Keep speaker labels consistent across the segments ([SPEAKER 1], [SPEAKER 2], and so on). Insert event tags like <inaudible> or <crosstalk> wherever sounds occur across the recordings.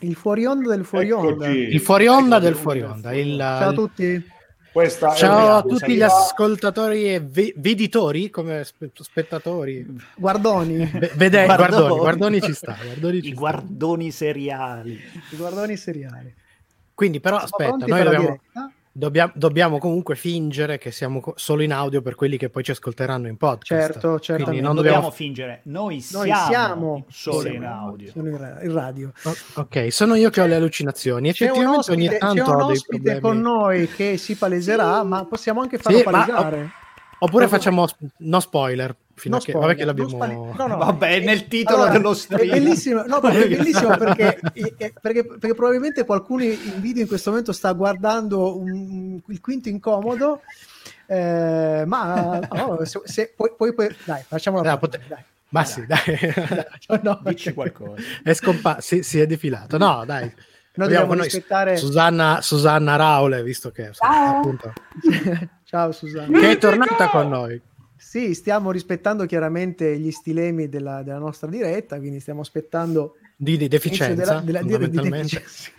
[SPEAKER 1] Il fuori onda del fuori onda.
[SPEAKER 2] Il fuori onda del fuori onda. Il,
[SPEAKER 1] Ciao a tutti.
[SPEAKER 3] Questa
[SPEAKER 2] Ciao a tutti gli ascoltatori e ve- veditori come spe- spettatori.
[SPEAKER 1] Guardoni.
[SPEAKER 2] Be- vede- guardoni. guardoni, guardoni ci sta. Guardoni ci
[SPEAKER 4] I
[SPEAKER 2] sta.
[SPEAKER 4] guardoni seriali.
[SPEAKER 1] I guardoni seriali.
[SPEAKER 2] Quindi però
[SPEAKER 1] Siamo
[SPEAKER 2] aspetta, noi dobbiamo,
[SPEAKER 1] diretta?
[SPEAKER 2] Dobbiamo, dobbiamo comunque fingere che siamo solo in audio per quelli che poi ci ascolteranno in podcast.
[SPEAKER 1] Certo.
[SPEAKER 2] Quindi
[SPEAKER 4] Non dobbiamo
[SPEAKER 2] dobbiamo...
[SPEAKER 4] fingere, noi siamo,
[SPEAKER 1] Noi siamo
[SPEAKER 4] solo
[SPEAKER 1] siamo-
[SPEAKER 4] in audio.
[SPEAKER 1] Sono in, ra- in radio.
[SPEAKER 2] Oh, Ok, sono io che ho le allucinazioni. Effettivamente ogni
[SPEAKER 1] ospite,
[SPEAKER 2] tanto
[SPEAKER 1] c'è un
[SPEAKER 2] ho
[SPEAKER 1] ospite con noi che si paleserà, ma possiamo anche farlo
[SPEAKER 2] Sì, ma-
[SPEAKER 1] palesare.
[SPEAKER 2] Oppure
[SPEAKER 1] Proprio-
[SPEAKER 2] facciamo sp- no spoiler. Fino
[SPEAKER 1] No
[SPEAKER 2] a che,
[SPEAKER 1] spoiler,
[SPEAKER 2] vabbè che l'abbiamo...
[SPEAKER 1] non spali- no, no.
[SPEAKER 4] Vabbè, nel titolo
[SPEAKER 1] Allora,
[SPEAKER 4] dello
[SPEAKER 1] è
[SPEAKER 4] stream.
[SPEAKER 1] bellissimo, no, perché è bellissimo perché, eh, perché, perché probabilmente qualcuno in video in questo momento sta guardando un- il quinto incomodo. eh, ma no, se, se- poi, poi, poi- dai, facciamo la
[SPEAKER 2] Ah,
[SPEAKER 1] dai.
[SPEAKER 2] Ma sì, dai.
[SPEAKER 1] No, <laughs>
[SPEAKER 4] Dici
[SPEAKER 1] perché-
[SPEAKER 4] qualcosa.
[SPEAKER 2] è scomparso, si, si è defilato. No, dai.
[SPEAKER 1] Noi dobbiamo
[SPEAKER 2] noi
[SPEAKER 1] rispettare.
[SPEAKER 2] Susanna, Susanna Raule, visto che, appunto, <laughs>
[SPEAKER 1] Ciao Susanna.
[SPEAKER 2] che è tornata con noi.
[SPEAKER 1] Sì, stiamo rispettando chiaramente gli stilemi della, della nostra diretta, quindi stiamo aspettando
[SPEAKER 2] Di, di deficienza,
[SPEAKER 1] della- della- di- deficienza.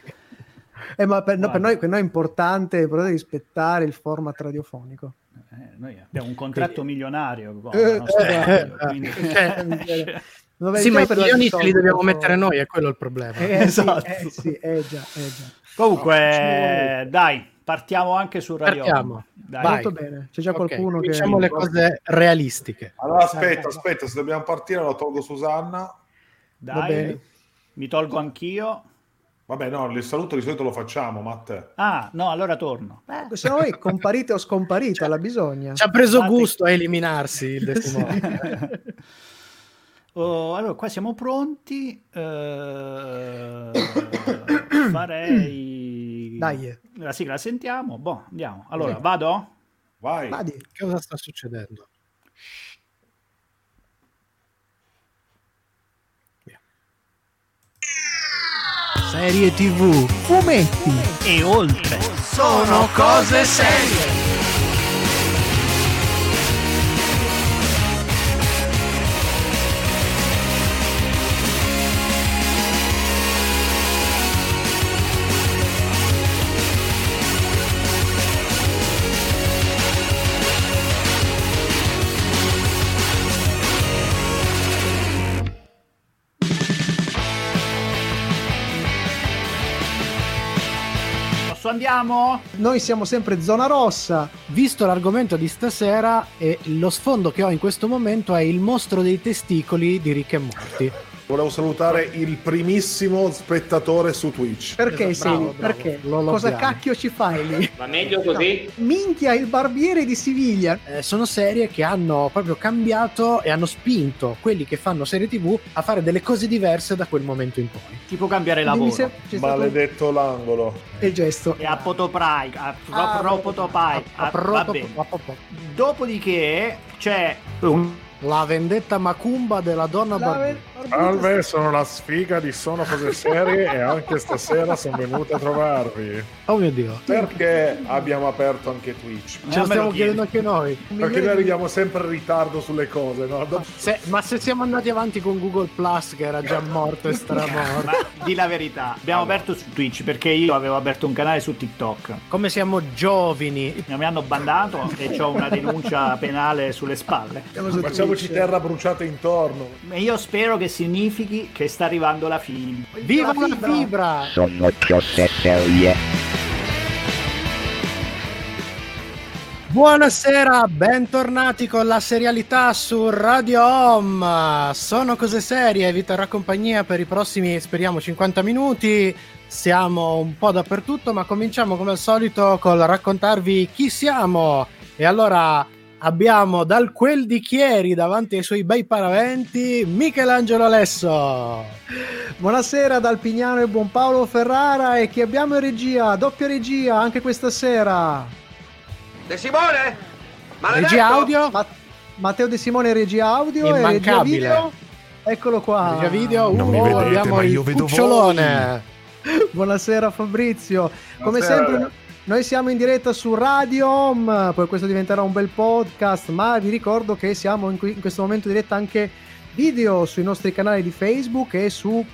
[SPEAKER 1] Eh, ma per, no, per noi, per noi è importante, è importante rispettare il format radiofonico.
[SPEAKER 4] Eh, noi abbiamo un contratto milionario con
[SPEAKER 1] Eh, eh,
[SPEAKER 4] radio,
[SPEAKER 2] eh,
[SPEAKER 4] quindi-
[SPEAKER 2] eh, <laughs>
[SPEAKER 1] Dove
[SPEAKER 2] Sì, ma i milioni ce li dobbiamo
[SPEAKER 1] proprio-
[SPEAKER 2] mettere noi, è quello il problema.
[SPEAKER 1] Eh,
[SPEAKER 4] Esatto.
[SPEAKER 1] sì, eh, sì, eh, già, eh, già.
[SPEAKER 4] Comunque, dai, partiamo anche su Radio.
[SPEAKER 2] Partiamo.
[SPEAKER 4] Dai.
[SPEAKER 2] Vai.
[SPEAKER 1] Molto bene, c'è già
[SPEAKER 2] Ok,
[SPEAKER 1] qualcuno che...
[SPEAKER 2] diciamo le cose realistiche.
[SPEAKER 3] Allora aspetta, aspetta, se dobbiamo partire lo tolgo Susanna.
[SPEAKER 1] Va
[SPEAKER 4] Dai,
[SPEAKER 1] bene.
[SPEAKER 4] mi tolgo anch'io.
[SPEAKER 3] Vabbè, no, il saluto di solito lo facciamo, Matte.
[SPEAKER 4] Ah, no, allora torno.
[SPEAKER 1] Eh, se no voi comparite o scomparite, alla bisogna.
[SPEAKER 2] Ci ha preso
[SPEAKER 4] Infatti-
[SPEAKER 2] gusto a eliminarsi il <laughs> testimone.
[SPEAKER 4] Oh, allora, qua siamo pronti. Eh, farei...
[SPEAKER 1] Dai.
[SPEAKER 4] La sigla la sentiamo. Boh, andiamo. Allora,
[SPEAKER 1] Sì.
[SPEAKER 4] vado?
[SPEAKER 3] Vai.
[SPEAKER 1] Vadi.
[SPEAKER 2] Che cosa sta succedendo? Via. Serie TV.
[SPEAKER 1] Fumetti.
[SPEAKER 4] E oltre.
[SPEAKER 2] Sono cose serie.
[SPEAKER 4] Andiamo?
[SPEAKER 1] Noi siamo sempre zona rossa.
[SPEAKER 2] Visto l'argomento di stasera e lo sfondo che ho in questo momento è il mostro dei testicoli di Rick e Morty.
[SPEAKER 3] Volevo salutare il primissimo spettatore su Twitch.
[SPEAKER 1] Perché
[SPEAKER 2] Esatto, bravo,
[SPEAKER 1] sei lì?
[SPEAKER 2] bravo.
[SPEAKER 1] Perché?
[SPEAKER 2] Lo
[SPEAKER 1] Cosa cacchio ci fai lì?
[SPEAKER 5] Va meglio così?
[SPEAKER 1] Minchia, il barbiere di Siviglia.
[SPEAKER 2] Eh, sono serie che hanno proprio cambiato e hanno spinto quelli che fanno serie TV a fare delle cose diverse da quel momento in poi.
[SPEAKER 4] Tipo cambiare lavoro.
[SPEAKER 1] se-
[SPEAKER 3] Maledetto l'angolo.
[SPEAKER 1] il gesto.
[SPEAKER 4] E a Potoprai, a
[SPEAKER 1] Ah,
[SPEAKER 4] Potopai.
[SPEAKER 2] A proto-
[SPEAKER 4] Vabbè.
[SPEAKER 2] a po- po-
[SPEAKER 4] Dopodiché c'è un
[SPEAKER 2] La vendetta macumba della donna
[SPEAKER 1] La-
[SPEAKER 2] barbuta.
[SPEAKER 3] Salve, sono la sfiga di Sono Cose Serie e anche stasera sono venuto a trovarvi.
[SPEAKER 2] Oh mio dio.
[SPEAKER 3] Perché abbiamo aperto anche Twitch?
[SPEAKER 2] Ce lo stiamo chiedendo anche noi.
[SPEAKER 3] Perché noi arriviamo sempre in ritardo sulle cose, no? Do-
[SPEAKER 2] Se- ma se siamo andati avanti con Google Plus che era già morto e stramorto.
[SPEAKER 4] Ma di la verità, abbiamo aperto su Twitch perché io avevo aperto un canale su TikTok.
[SPEAKER 2] Come siamo giovani.
[SPEAKER 4] Mi hanno bandato e ho una denuncia penale sulle spalle.
[SPEAKER 3] Facciamoci
[SPEAKER 1] Twitch.
[SPEAKER 3] terra bruciata intorno.
[SPEAKER 4] E io spero che significhi che sta arrivando la fine.
[SPEAKER 2] Viva
[SPEAKER 1] La fibra!
[SPEAKER 6] Sono cose serie.
[SPEAKER 2] Buonasera, bentornati con la serialità su Radio Home. Sono cose serie, vi terrà compagnia per i prossimi, speriamo, 50 minuti. Siamo un po' dappertutto, ma cominciamo come al solito col raccontarvi chi siamo. E allora abbiamo dal quel di Chieri davanti ai suoi bei paraventi Michelangelo Alesso.
[SPEAKER 1] Buonasera dal Pignano e buon Paolo Ferrara e chi abbiamo in regia, doppia regia anche questa sera.
[SPEAKER 5] De Simone?
[SPEAKER 2] Regia audio,
[SPEAKER 1] Ma- Matteo De Simone regia audio e regia
[SPEAKER 2] Immancabile.
[SPEAKER 1] video. Eccolo qua.
[SPEAKER 2] regia video,
[SPEAKER 7] Non mi vedete,
[SPEAKER 2] abbiamo
[SPEAKER 7] ma
[SPEAKER 2] il
[SPEAKER 7] io vedo
[SPEAKER 2] cucciolone.
[SPEAKER 1] Buonasera Fabrizio. Come
[SPEAKER 3] Buonasera.
[SPEAKER 1] sempre noi siamo in diretta su Radio Home, poi questo diventerà un bel podcast, ma vi ricordo che siamo in, qui- in questo momento in diretta anche video sui nostri canali di Facebook e su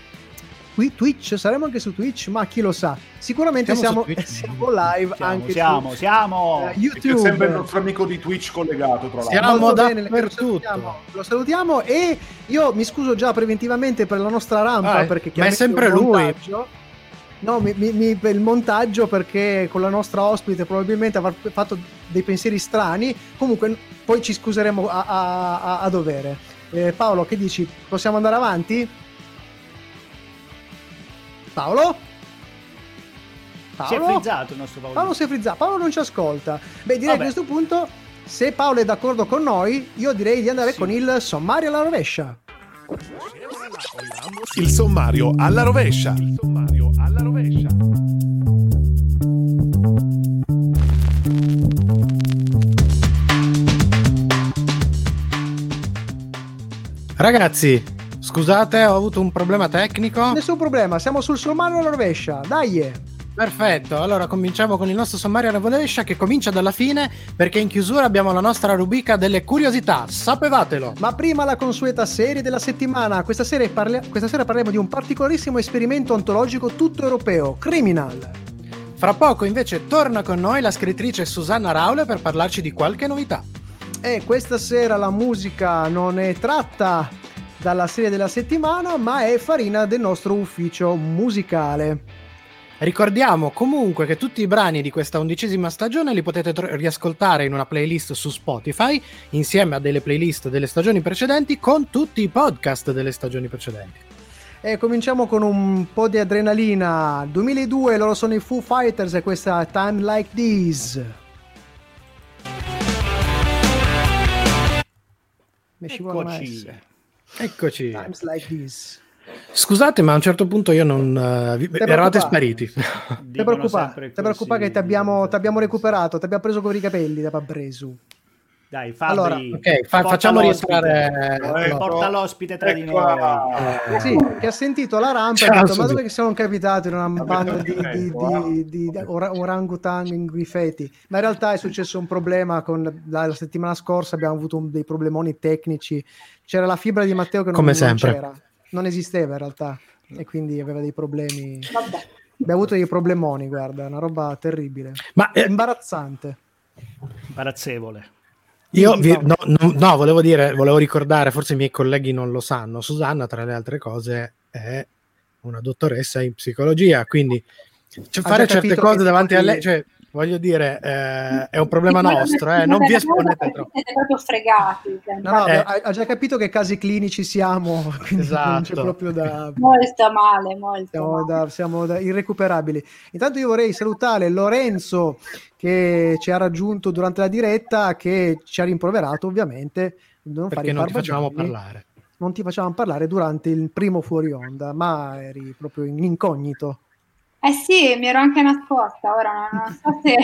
[SPEAKER 1] qui Twitch, saremo anche su Twitch, ma chi lo sa. Sicuramente
[SPEAKER 2] Siamo
[SPEAKER 1] siamo, siamo live
[SPEAKER 4] Siamo,
[SPEAKER 1] anche
[SPEAKER 4] siamo,
[SPEAKER 1] su
[SPEAKER 4] siamo.
[SPEAKER 1] eh, YouTube.
[SPEAKER 3] sempre il nostro amico di Twitch collegato, tra l'altro.
[SPEAKER 2] Siamo
[SPEAKER 1] bene, lo lo salutiamo e io mi scuso già preventivamente per la nostra rampa
[SPEAKER 2] Ah,
[SPEAKER 1] perché
[SPEAKER 2] ma è sempre
[SPEAKER 1] un
[SPEAKER 2] lui.
[SPEAKER 1] montaggio. No, mi- mi- il montaggio perché con la nostra ospite probabilmente avrà fatto dei pensieri strani. Comunque poi ci scuseremo a, a- a- a dovere. Eh, Paolo, che dici? Possiamo andare avanti? Paolo?
[SPEAKER 4] Si è
[SPEAKER 1] Paolo?
[SPEAKER 4] frizzato il nostro Paolo.
[SPEAKER 1] Paolo si è frizzato, Paolo non ci ascolta. Beh, direi
[SPEAKER 4] Vabbè.
[SPEAKER 1] a questo punto, se Paolo è d'accordo con noi, io direi di andare
[SPEAKER 4] Sì.
[SPEAKER 1] con il sommario alla rovescia.
[SPEAKER 7] Il sommario alla rovescia. Il sommario alla rovescia.
[SPEAKER 2] Ragazzi, scusate, ho avuto un problema tecnico.
[SPEAKER 1] Nessun problema, siamo sul sommario alla rovescia. Dai!
[SPEAKER 2] Perfetto, allora cominciamo con il nostro sommario rovescia che comincia dalla fine perché in chiusura abbiamo la nostra rubrica delle curiosità. Sapevatelo.
[SPEAKER 1] Ma prima la consueta serie della settimana. Questa sera, parli- questa sera parliamo di un particolarissimo esperimento ontologico tutto europeo, Criminal.
[SPEAKER 2] Fra poco invece torna con noi la scrittrice Susanna Raule per parlarci di qualche novità.
[SPEAKER 1] E questa sera la musica non è tratta dalla serie della settimana, ma è farina del nostro ufficio musicale.
[SPEAKER 2] Ricordiamo comunque che tutti i brani di questa undicesima stagione li potete tro- riascoltare in una playlist su Spotify insieme a delle playlist delle stagioni precedenti con tutti i podcast delle stagioni precedenti.
[SPEAKER 1] E cominciamo con un po' di adrenalina. 2002, loro sono i Foo Fighters e questa è Time Like This. Mi scivola una
[SPEAKER 4] Eccoci.
[SPEAKER 2] Eccoci.
[SPEAKER 1] Times Like This.
[SPEAKER 2] Scusate, ma a un certo punto io non... eh, vi- eravate spariti.
[SPEAKER 1] Ti preoccupare
[SPEAKER 4] così.
[SPEAKER 1] che ti abbiamo, ti abbiamo recuperato, ti abbiamo preso con i capelli da Babresu.
[SPEAKER 4] Dai, Fabri.
[SPEAKER 1] Allora,
[SPEAKER 2] ok, fa-
[SPEAKER 4] porta
[SPEAKER 2] facciamo
[SPEAKER 4] l'ospite.
[SPEAKER 2] rientrare...
[SPEAKER 3] Eh,
[SPEAKER 2] no.
[SPEAKER 4] Porta l'ospite tra di
[SPEAKER 3] Ecco,
[SPEAKER 4] noi.
[SPEAKER 3] ah,
[SPEAKER 1] Sì, che ha sentito la rampa e
[SPEAKER 2] Ciao,
[SPEAKER 1] ha detto, ma dove che siamo capitati in una banda di, di, di, di- di ora- orangutan in grifeti? Ma in realtà è successo un problema con la, la settimana scorsa, abbiamo avuto un- dei problemoni tecnici, c'era la fibra di Matteo che non,
[SPEAKER 2] Come
[SPEAKER 1] non
[SPEAKER 2] sempre.
[SPEAKER 1] c'era, non esisteva in realtà e quindi aveva dei problemi.
[SPEAKER 8] Vabbè.
[SPEAKER 1] Abbiamo avuto dei problemoni, guarda, una roba terribile,
[SPEAKER 2] Ma eh,
[SPEAKER 1] imbarazzante.
[SPEAKER 4] Imbarazzevole.
[SPEAKER 2] io vi- no, no, no, volevo dire, volevo ricordare, forse i miei colleghi non lo sanno, Susanna tra le altre cose è una dottoressa in psicologia, quindi cioè, fare certe cose davanti a lei, cioè, voglio dire, eh, è un problema nostro, eh, non vi esponete troppo.
[SPEAKER 8] Siete proprio fregati. cioè,
[SPEAKER 1] No, no,
[SPEAKER 2] Eh.
[SPEAKER 1] ha, già capito che casi clinici siamo, <laughs> quindi non c'è
[SPEAKER 2] Esatto.
[SPEAKER 1] proprio da...
[SPEAKER 8] Molto male, molto
[SPEAKER 1] Siamo,
[SPEAKER 8] male.
[SPEAKER 1] da- siamo da- irrecuperabili. Intanto io vorrei salutare Lorenzo che ci ha raggiunto durante la diretta, che ci ha rimproverato ovviamente di non fare
[SPEAKER 2] Perché non ti facevamo parlare.
[SPEAKER 1] Non ti facevamo parlare durante il primo fuori onda, ma eri proprio in incognito.
[SPEAKER 8] Eh sì, mi ero anche nascosta, ora non, non so se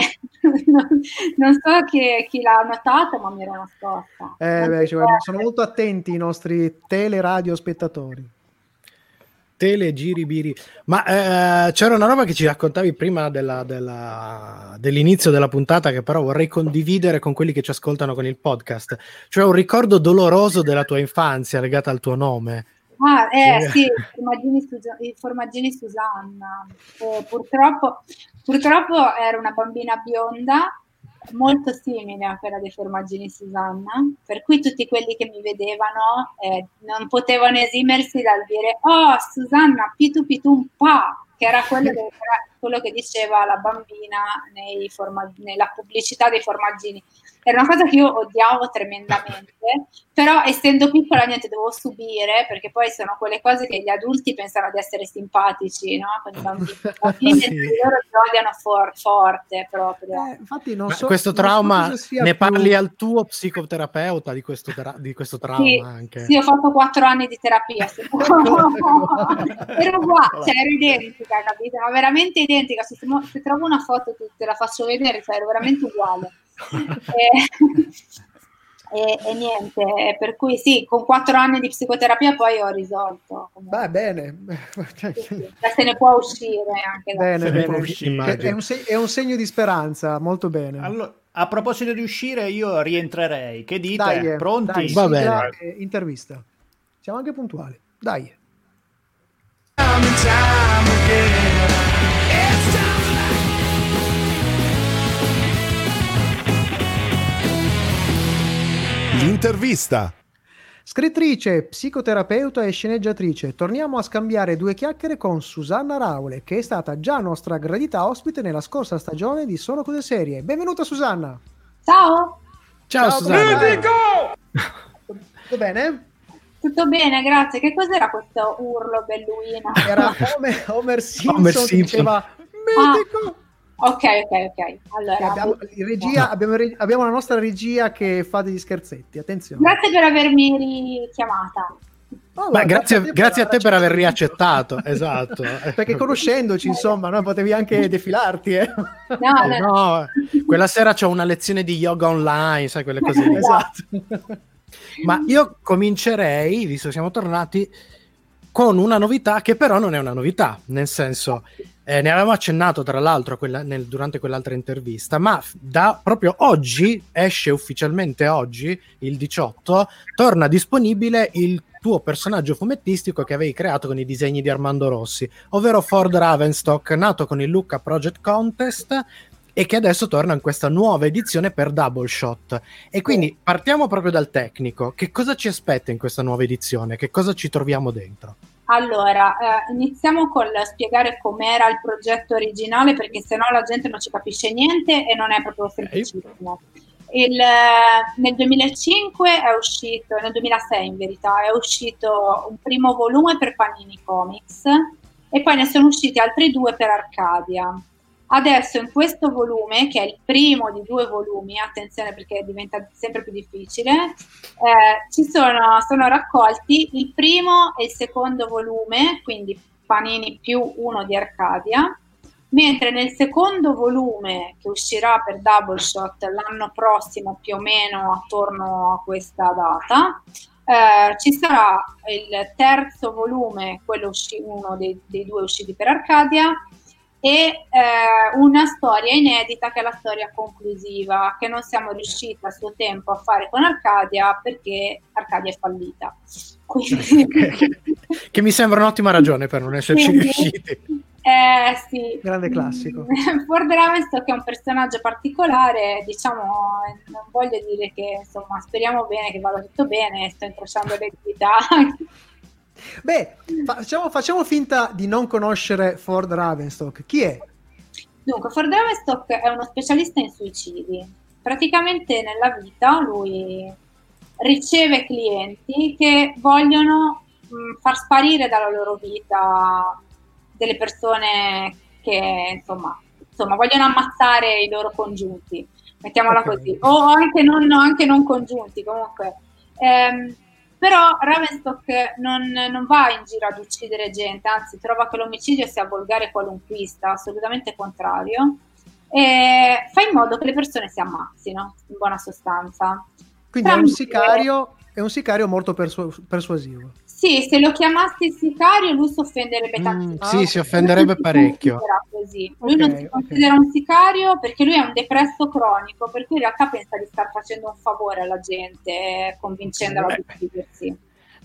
[SPEAKER 8] <laughs> non, non so chi, chi l'ha notato, ma mi ero nascosta.
[SPEAKER 1] Eh, beh, cioè, sono molto attenti i nostri teleradio spettatori.
[SPEAKER 2] Tele, giri, biri. Ma eh, c'era una roba che ci raccontavi prima della- della- dell'inizio della puntata che però vorrei condividere con quelli che ci ascoltano con il podcast. Cioè un ricordo doloroso della tua infanzia legata al tuo nome.
[SPEAKER 8] Ah, eh
[SPEAKER 2] Sì.
[SPEAKER 8] formaggini, i formaggini Susanna. Eh, purtroppo, purtroppo era una bambina bionda, molto simile a quella dei formaggini Susanna, per cui tutti quelli che mi vedevano eh, non potevano esimersi dal dire Oh, Susanna, pitu pitum pa, che era quello che, era quello che diceva la bambina nei forma- nella pubblicità dei formaggini. Era una cosa che io odiavo tremendamente, però essendo piccola niente dovevo subire, perché poi sono quelle cose che gli adulti pensano di essere simpatici, no? Con i bambini, I bambini
[SPEAKER 1] Sì.
[SPEAKER 8] loro ti odiano for- forte proprio.
[SPEAKER 1] Eh, infatti non so,
[SPEAKER 2] questo
[SPEAKER 1] non so
[SPEAKER 2] trauma
[SPEAKER 1] cosa sia
[SPEAKER 2] ne
[SPEAKER 1] più-
[SPEAKER 2] parli al tuo psicoterapeuta di questo, tra- di questo trauma
[SPEAKER 8] Sì,
[SPEAKER 2] anche.
[SPEAKER 8] sì, ho fatto quattro anni di terapia. <laughs> ero uguale, cioè ero identica, capito? Ma veramente identica. Se, se trovo una foto te, te la faccio vedere, cioè ero veramente uguale. E, <laughs> e- e niente, per cui sì, con quattro anni di psicoterapia poi ho risolto. comunque.
[SPEAKER 1] Beh, bene. <laughs> Cioè,
[SPEAKER 8] Sì, sì. Se ne può uscire anche
[SPEAKER 1] bene, bene.
[SPEAKER 2] uscire,
[SPEAKER 1] È, un se- è un segno di speranza, molto bene.
[SPEAKER 4] Allora, a proposito di uscire, io rientrerei. Che dite?
[SPEAKER 1] Dai, eh,
[SPEAKER 4] Pronti?
[SPEAKER 1] dai,
[SPEAKER 2] Va bene.
[SPEAKER 1] intervista. Siamo anche puntuali. Dai.
[SPEAKER 7] Time and Intervista.
[SPEAKER 1] Scrittrice, psicoterapeuta e sceneggiatrice, torniamo a scambiare due chiacchiere con Susanna Raule, che è stata già nostra gradita ospite nella scorsa stagione di Sono Cose Serie. Benvenuta Susanna!
[SPEAKER 8] Ciao,
[SPEAKER 2] Ciao, Susanna.
[SPEAKER 1] Tutto bene?
[SPEAKER 8] tutto bene, grazie. Che cos'era questo urlo belluino?
[SPEAKER 1] Era Homer, Homer Simpson,
[SPEAKER 2] Homer Simpson.
[SPEAKER 1] diceva Medico!
[SPEAKER 8] Ok, ok, ok. Allora,
[SPEAKER 1] abbiamo, in regia, abbiamo, abbiamo la nostra regia che fa degli scherzetti, attenzione.
[SPEAKER 8] grazie per avermi richiamata.
[SPEAKER 1] Oh,
[SPEAKER 2] Beh,
[SPEAKER 1] guarda,
[SPEAKER 2] grazie, grazie a te per aver
[SPEAKER 1] accettato.
[SPEAKER 2] riaccettato. <laughs> Esatto.
[SPEAKER 1] Perché conoscendoci, insomma, no, potevi anche <laughs> defilarti. Eh?
[SPEAKER 8] No, no, no.
[SPEAKER 2] No, quella sera c'ho una lezione di yoga online, sai quelle cose lì.
[SPEAKER 1] Esatto. <laughs>
[SPEAKER 2] Ma io comincerei, visto che siamo tornati, con una novità che però non è una novità, nel senso, eh, ne avevamo accennato tra l'altro quella- nel- durante quell'altra intervista, ma da proprio oggi, esce ufficialmente oggi, il 18, torna disponibile il tuo personaggio fumettistico che avevi creato con i disegni di Armando Rossi, ovvero Ford Ravenstock, nato con il Lucca Project Contest e che adesso torna in questa nuova edizione per Double Shot. E quindi partiamo proprio dal tecnico. Che cosa ci aspetta in questa nuova edizione? Che cosa ci troviamo dentro?
[SPEAKER 8] Allora, eh, iniziamo col spiegare com'era il progetto originale perché sennò la gente non ci capisce niente e non è proprio semplicissimo. Il, eh, nel 2005 è uscito, nel 2006 in verità, è uscito un primo volume per Panini Comics e poi ne sono usciti altri due per Arcadia. Adesso in questo volume, che è il primo di due volumi, attenzione perché diventa sempre più difficile, eh, ci sono, sono raccolti il primo e il secondo volume, quindi Panini più uno di Arcadia, mentre nel secondo volume che uscirà per Double Shot l'anno prossimo più o meno attorno a questa data, eh, ci sarà il terzo volume, quello usci- uno dei, dei due usciti per Arcadia, e eh, una storia inedita che è la storia conclusiva che non siamo riusciti a suo tempo a fare con Arcadia perché Arcadia è fallita. Quindi, <laughs>
[SPEAKER 2] Che mi sembra un'ottima ragione per non esserci
[SPEAKER 8] Quindi-
[SPEAKER 2] riusciti.
[SPEAKER 8] Eh sì.
[SPEAKER 1] Grande classico. <laughs>
[SPEAKER 8] Ford Ravenstock è un personaggio particolare, diciamo, non voglio dire che insomma speriamo bene che vada tutto bene, sto incrociando le dita.
[SPEAKER 1] Beh, facciamo, facciamo finta di non conoscere Ford Ravenstock. Chi è?
[SPEAKER 8] Dunque, Ford Ravenstock è uno specialista in suicidi. Praticamente nella vita lui riceve clienti che vogliono mh, far sparire dalla loro vita delle persone che insomma, insomma vogliono ammazzare i loro congiunti, mettiamola
[SPEAKER 1] Ok.
[SPEAKER 8] così, o anche non, anche non congiunti comunque. Ehm, però Ravenstock non, non va in giro ad uccidere gente, anzi trova che l'omicidio sia volgare qualunquista, assolutamente contrario, e fa in modo che le persone si ammazzino, in buona sostanza.
[SPEAKER 1] Quindi è un sicario, è un sicario molto persu- persuasivo.
[SPEAKER 8] Sì, se lo chiamassi sicario lui si offenderebbe
[SPEAKER 2] Mm,
[SPEAKER 8] tantissimo.
[SPEAKER 2] sì, si offenderebbe parecchio.
[SPEAKER 8] Lui non si. Lui non
[SPEAKER 1] Ok,
[SPEAKER 8] si considera un sicario perché lui è un depresso cronico, per cui in realtà pensa di star facendo un favore alla gente, eh, convincendola a uccidersi.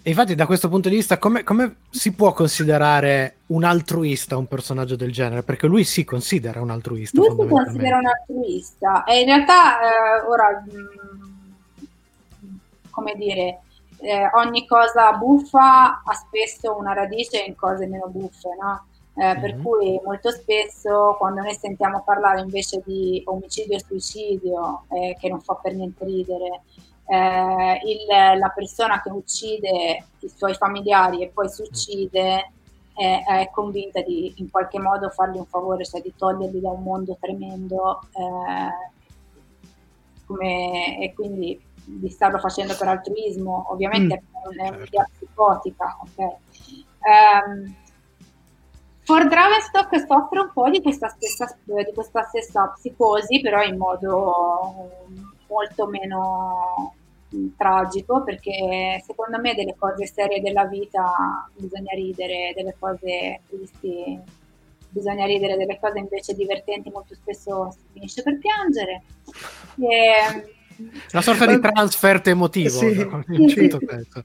[SPEAKER 2] E infatti, da questo punto di vista, come, come si può considerare un altruista un personaggio del genere? Perché lui si considera un altruista.
[SPEAKER 8] Lui si considera un altruista e in realtà eh, ora, mh, come dire, eh, ogni cosa buffa ha spesso una radice in cose meno buffe, no? Eh, Per
[SPEAKER 2] Mhm.
[SPEAKER 8] cui molto spesso quando noi sentiamo parlare invece di omicidio e suicidio, eh, che non fa per niente ridere, eh, il- la persona che uccide i suoi familiari e poi si uccide è, è convinta di in qualche modo fargli un favore, cioè di toglierli da un mondo tremendo eh, come- e quindi di starlo facendo per altruismo, ovviamente è un- è un'idea psicotica. ok? Ehm, Ford Ravenstock soffre un po' di questa, stessa, di questa stessa psicosi, però in modo molto meno mh, tragico, perché secondo me delle cose serie della vita bisogna ridere, delle cose tristi bisogna ridere, delle cose invece divertenti molto spesso si finisce per piangere. E,
[SPEAKER 2] Una sorta di transfert emotivo.
[SPEAKER 1] Sì? <laughs>
[SPEAKER 2] In certo
[SPEAKER 8] sì. <laughs>
[SPEAKER 2] senso.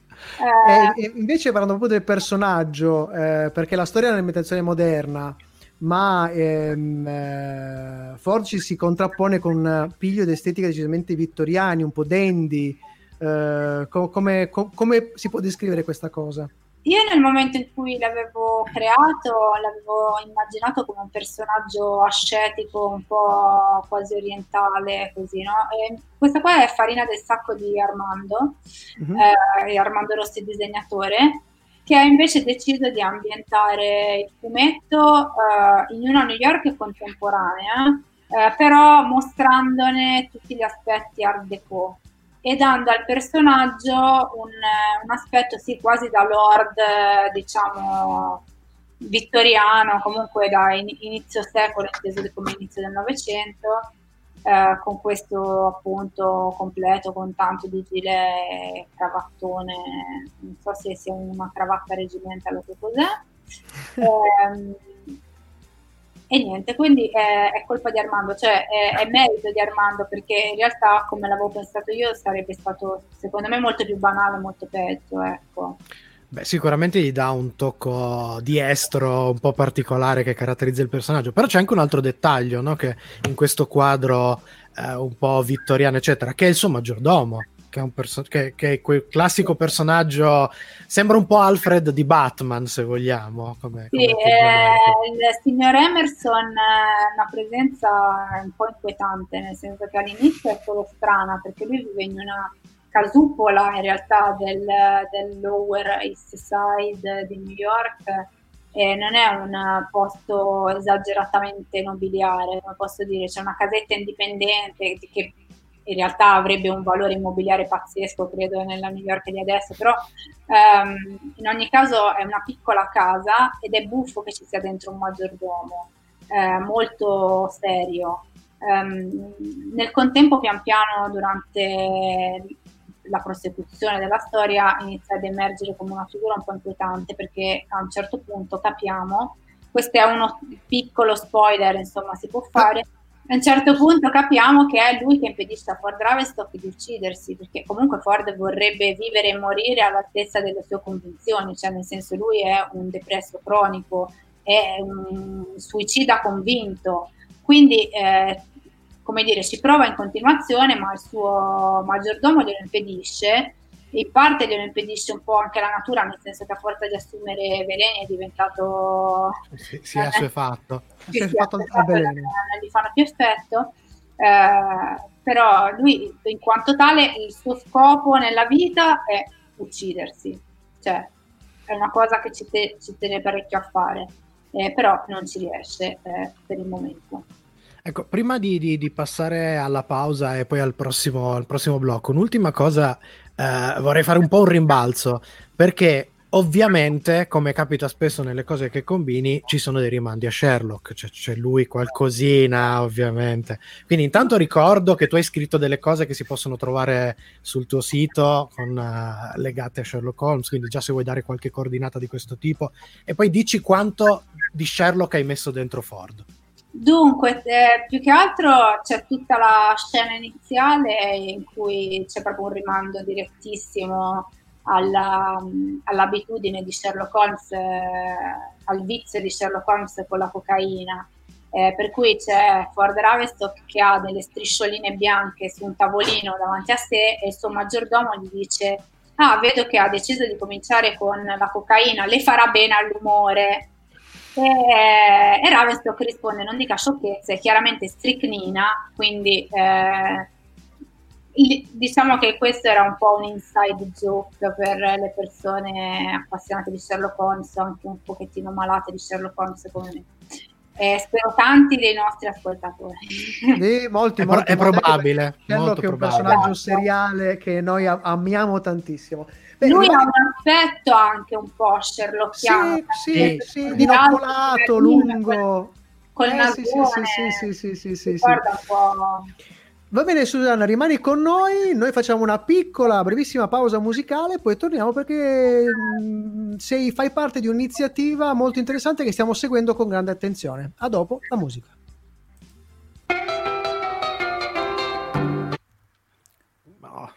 [SPEAKER 8] eh,
[SPEAKER 1] E, e invece parlando proprio del personaggio, eh, perché la storia è un'ambientazione moderna, ma ehm, eh, Ford ci si contrappone con un piglio di estetica decisamente vittoriani, un po' dandy, Eh, co- come, co- come si può descrivere questa cosa?
[SPEAKER 8] Io nel momento in cui l'avevo creato, l'avevo immaginato come un personaggio ascetico, un po' quasi orientale, così, no? E questa qua è farina del sacco di Armando,
[SPEAKER 1] Mhm.
[SPEAKER 8] eh, Armando Rossi disegnatore, che ha invece deciso di ambientare il fumetto eh, in una New York contemporanea, eh, però mostrandone tutti gli aspetti art déco e dando al personaggio un, un aspetto sì quasi da lord, eh, diciamo, vittoriano, comunque da in- inizio secolo, inteso come inizio del Novecento, eh, con questo appunto completo, con tanto di gilet e cravattone, non so se sia una cravatta regimentale o che cos'è. <laughs> Ehm, e niente, quindi è, è colpa di Armando, cioè è, è merito di Armando perché in realtà come l'avevo pensato io sarebbe stato secondo me molto più banale, molto peggio, ecco.
[SPEAKER 2] Beh, sicuramente gli dà un tocco di estro un po' particolare che caratterizza il personaggio, però c'è anche un altro dettaglio, no? Che in questo quadro eh, un po' vittoriano, eccetera, che è il suo maggiordomo, che è, un perso- che, che è quel classico personaggio, sembra un po' Alfred di Batman, se vogliamo. Come,
[SPEAKER 8] Sì, eh, il signor Emerson è una presenza un po' inquietante, nel senso che all'inizio è solo strana perché lui vive in una casupola in realtà del, del Lower East Side di New York e non è un posto esageratamente nobiliare, come posso dire, c'è una casetta indipendente che in realtà avrebbe un valore immobiliare pazzesco, credo, nella New York di adesso, però ehm, in ogni caso è una piccola casa ed è buffo che ci sia dentro un maggiordomo, eh, molto serio. Ehm, nel contempo, pian piano, durante la prosecuzione della storia, inizia ad emergere come una figura un po' inquietante perché a un certo punto capiamo, questo è uno piccolo spoiler, insomma, si può fare. A un certo punto capiamo che è lui che impedisce a Ford Ravenstock di uccidersi, perché comunque Ford vorrebbe vivere e morire all'altezza delle sue convinzioni, cioè nel senso lui è un depresso cronico, è un suicida convinto, quindi eh, come dire, ci prova in continuazione, ma il suo maggiordomo glielo impedisce, in parte glielo impedisce un po' anche la natura, nel senso che a forza di assumere veleni è diventato
[SPEAKER 2] Sì, sì, è assuefatto.
[SPEAKER 1] Si è
[SPEAKER 8] sì,
[SPEAKER 1] fatto
[SPEAKER 8] sì,
[SPEAKER 1] al veleno.
[SPEAKER 8] non gli fanno più effetto. eh, però lui, in quanto tale, il suo scopo nella vita è uccidersi, cioè è una cosa che ci, te- ci tiene parecchio a fare, eh, però non ci riesce eh, per il momento.
[SPEAKER 2] Ecco, prima di, di- di passare alla pausa e poi al prossimo, al prossimo blocco, un'ultima cosa, eh, vorrei fare un po' un rimbalzo, perché ovviamente, come capita spesso nelle cose che combini, ci sono dei rimandi a Sherlock, cioè c'è lui qualcosina, ovviamente. Quindi intanto ricordo che tu hai scritto delle cose che si possono trovare sul tuo sito con, eh, legate a Sherlock Holmes, quindi già se vuoi dare qualche coordinata di questo tipo, e poi dici quanto di Sherlock hai messo dentro Ford.
[SPEAKER 8] Dunque, eh, più che altro c'è tutta la scena iniziale in cui c'è proprio un rimando direttissimo alla, all'abitudine di Sherlock Holmes, eh, al vizio di Sherlock Holmes con la cocaina. Eh, per cui c'è Ford Ravenstock che ha delle striscioline bianche su un tavolino davanti a sé e il suo maggiordomo gli dice ah vedo che ha deciso di cominciare con la cocaina, le farà bene all'umore e, e Ravenstock risponde non dica sciocchezze, chiaramente stricnina, quindi eh, diciamo che questo era un po' un inside joke per le persone appassionate di Sherlock Holmes, anche un pochettino malate di Sherlock Holmes come me. E spero tanti dei nostri ascoltatori.
[SPEAKER 1] Sì, molti,
[SPEAKER 2] È,
[SPEAKER 1] molti,
[SPEAKER 2] è
[SPEAKER 1] molti.
[SPEAKER 2] probabile.
[SPEAKER 1] Sherlock
[SPEAKER 2] molto
[SPEAKER 1] è un
[SPEAKER 2] probabile.
[SPEAKER 1] personaggio seriale che noi am- amiamo tantissimo
[SPEAKER 8] lui ha un affetto anche un po' Sherlockiano. Eh,
[SPEAKER 1] sì, sì,
[SPEAKER 8] sì,
[SPEAKER 1] dinoccolato, lungo.
[SPEAKER 8] Con
[SPEAKER 1] eh, sì, sì, sì,
[SPEAKER 8] Guarda un po'.
[SPEAKER 1] Va bene Susanna, rimani con noi, noi facciamo una piccola, brevissima pausa musicale, poi torniamo perché mm, sei, fai parte di un'iniziativa molto interessante che stiamo seguendo con grande attenzione. A dopo la musica.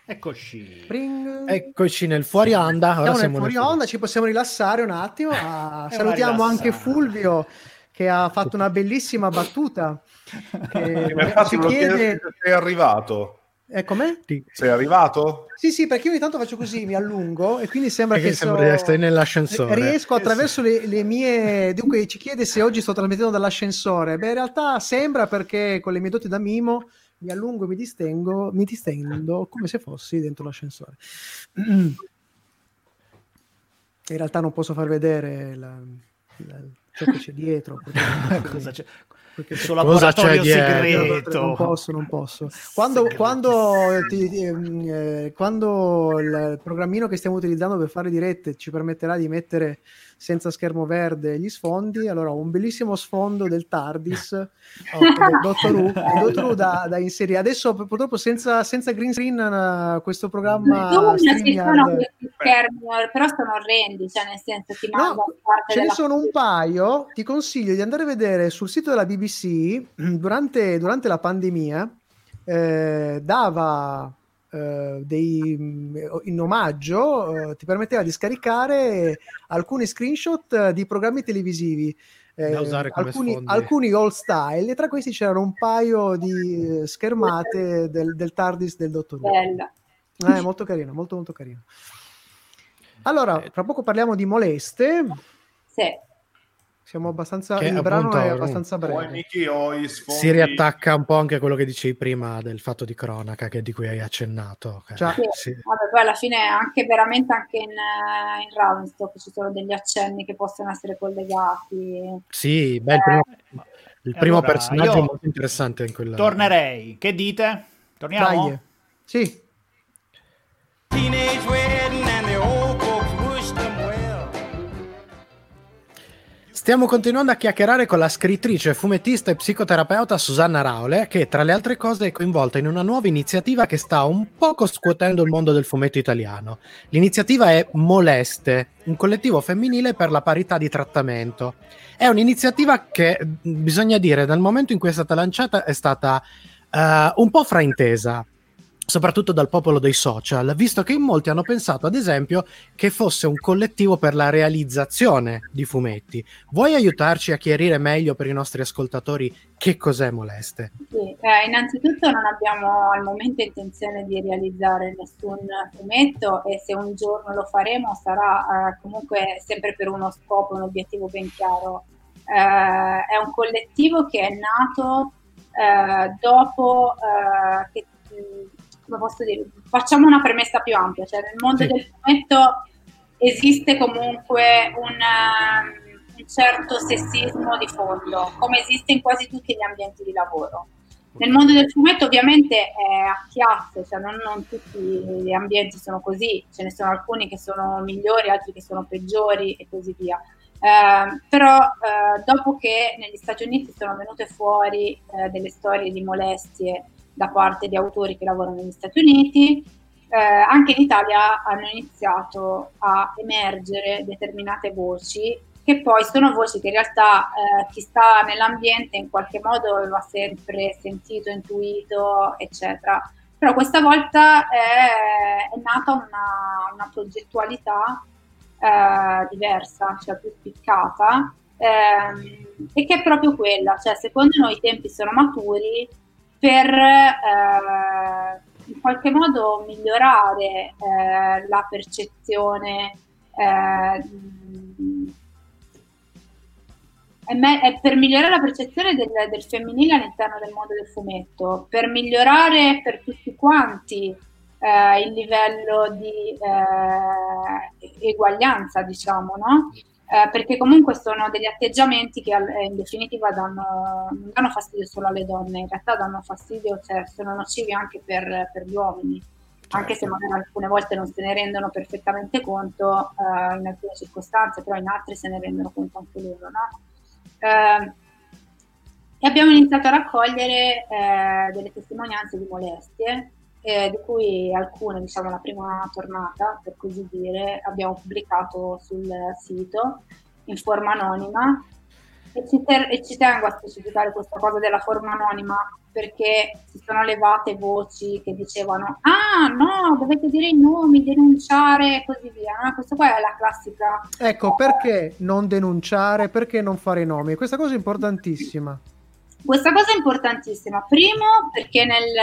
[SPEAKER 4] Eccoci.
[SPEAKER 1] Pring.
[SPEAKER 2] Eccoci nel fuori onda. Ora
[SPEAKER 1] Siamo nel
[SPEAKER 2] siamo nel
[SPEAKER 1] fuori onda, ci possiamo rilassare un attimo. Ah, <laughs> salutiamo anche. Fulvio che ha fatto una bellissima battuta. Che
[SPEAKER 9] Mi ha fatto
[SPEAKER 1] ci
[SPEAKER 9] lo
[SPEAKER 1] chiede...
[SPEAKER 9] se sei arrivato.
[SPEAKER 1] Eh, com'è?
[SPEAKER 3] Sei arrivato?
[SPEAKER 1] Sì, sì, perché io ogni tanto faccio così, mi allungo e quindi sembra
[SPEAKER 2] Perché
[SPEAKER 1] che
[SPEAKER 2] sembra di essere nell'ascensore.
[SPEAKER 1] riesco attraverso le, le mie... Dunque ci chiede se oggi sto trasmettendo dall'ascensore. Beh, in realtà sembra perché con le mie doti da mimo mi allungo mi distengo, mi distendo come se fossi dentro l'ascensore. In realtà non posso far vedere la- la- ciò che c'è dietro. <laughs>
[SPEAKER 4] Cosa c'è?
[SPEAKER 1] Perché-
[SPEAKER 4] Il suo
[SPEAKER 2] Cosa
[SPEAKER 4] laboratorio
[SPEAKER 2] c'è dietro?
[SPEAKER 4] segreto.
[SPEAKER 1] non posso, non posso. Quando, quando, ti- ehm, eh, quando il programmino che stiamo utilizzando per fare dirette ci permetterà di mettere senza schermo verde gli sfondi, allora ho un bellissimo sfondo del TARDIS oh, del Dottor Who, <laughs> del Dottor Who da, da inserire. Adesso purtroppo senza, senza green screen eh, questo programma
[SPEAKER 8] ci sono schermi, però sono orrendi, cioè nel senso ti
[SPEAKER 1] No,
[SPEAKER 8] manda parte
[SPEAKER 1] ce ne sono un paio. Ti consiglio di andare a vedere sul sito della BBC durante, durante la pandemia. eh, dava eh, dei in omaggio, eh, ti permetteva di scaricare alcuni screenshot di programmi televisivi. eh,
[SPEAKER 2] Da usare come
[SPEAKER 1] alcuni, alcuni old style e tra questi c'erano un paio di eh, schermate del, del TARDIS del Dottor Who.
[SPEAKER 8] bella.
[SPEAKER 1] Eh, molto carino, molto molto carino. Allora, fra poco parliamo di moleste.
[SPEAKER 8] Sì.
[SPEAKER 1] Siamo abbastanza.
[SPEAKER 2] Che
[SPEAKER 1] il brano
[SPEAKER 2] appunto-
[SPEAKER 1] è abbastanza breve.
[SPEAKER 3] Miki ho i sfondi.
[SPEAKER 2] Si riattacca un po' anche a quello che dicevi prima del fatto di cronaca che di cui hai accennato. che-
[SPEAKER 1] Già.
[SPEAKER 8] Sì. Vabbè, poi alla fine anche veramente anche in, eh, in Roundstock ci sono degli accenni che possono essere collegati.
[SPEAKER 2] Sì, beh, il primo, il
[SPEAKER 4] E
[SPEAKER 2] primo
[SPEAKER 4] allora,
[SPEAKER 2] personaggio molto interessante in quella.
[SPEAKER 4] Tornerei. Che dite? Torniamo?
[SPEAKER 1] Dai. Sì,
[SPEAKER 2] Stiamo continuando a chiacchierare con la scrittrice, fumettista e psicoterapeuta Susanna Raule, che tra le altre cose è coinvolta in una nuova iniziativa che sta un poco scuotendo il mondo del fumetto italiano. L'iniziativa è Moleste, un collettivo femminile per la parità di trattamento. È un'iniziativa che, mh, bisogna dire, dal momento in cui è stata lanciata è stata eh, un po' fraintesa, soprattutto dal popolo dei social, visto che in molti hanno pensato, ad esempio, che fosse un collettivo per la realizzazione di fumetti. Vuoi aiutarci a chiarire meglio per i nostri ascoltatori che cos'è Moleste?
[SPEAKER 8] Sì, eh, innanzitutto non abbiamo al momento intenzione di realizzare nessun fumetto e se un giorno lo faremo sarà eh, comunque sempre per uno scopo, un obiettivo ben chiaro. Eh, è un collettivo che è nato eh, dopo eh, che, mh, come posso dire, facciamo una premessa più ampia, cioè nel mondo
[SPEAKER 2] Sì.
[SPEAKER 8] del fumetto esiste comunque un, ehm, un certo sessismo di fondo, come esiste in quasi tutti gli ambienti di lavoro. Nel mondo del fumetto ovviamente è a chiasse, cioè non, non tutti gli ambienti sono così, ce ne sono alcuni che sono migliori, altri che sono peggiori e così via. Eh, però eh, dopo che negli Stati Uniti sono venute fuori eh, delle storie di molestie da parte di autori che lavorano negli Stati Uniti, eh, anche in Italia hanno iniziato a emergere determinate voci che poi sono voci che in realtà eh, chi sta nell'ambiente in qualche modo aveva sempre sentito, intuito, eccetera. Però questa volta è, è nata una, una progettualità eh, diversa, cioè più spiccata, ehm, e che è proprio quella, cioè secondo noi i tempi sono maturi per eh, in qualche modo migliorare eh, la percezione eh, è per migliorare la percezione del, del femminile all'interno del mondo del fumetto, per migliorare per tutti quanti eh, il livello di eh, eguaglianza, diciamo, no? Eh, perché comunque sono degli atteggiamenti che al- in definitiva danno, non danno fastidio solo alle donne, in realtà danno fastidio, cioè sono nocivi anche per, per gli uomini, anche se magari alcune volte non se ne rendono perfettamente conto eh, in alcune circostanze, però in altre se ne rendono conto anche loro, no? Eh, e abbiamo iniziato a raccogliere eh, delle testimonianze di molestie, eh, di cui alcune, diciamo la prima tornata, per così dire, abbiamo pubblicato sul sito in forma anonima e ci, ter- e ci tengo a specificare questa cosa della forma anonima perché si sono levate voci che dicevano ah no, dovete dire i nomi, denunciare e così via. no? Questa qua è la classica
[SPEAKER 1] ecco perché non denunciare, perché non fare i nomi. Questa cosa è importantissima.
[SPEAKER 8] Questa cosa è importantissima, primo perché nel,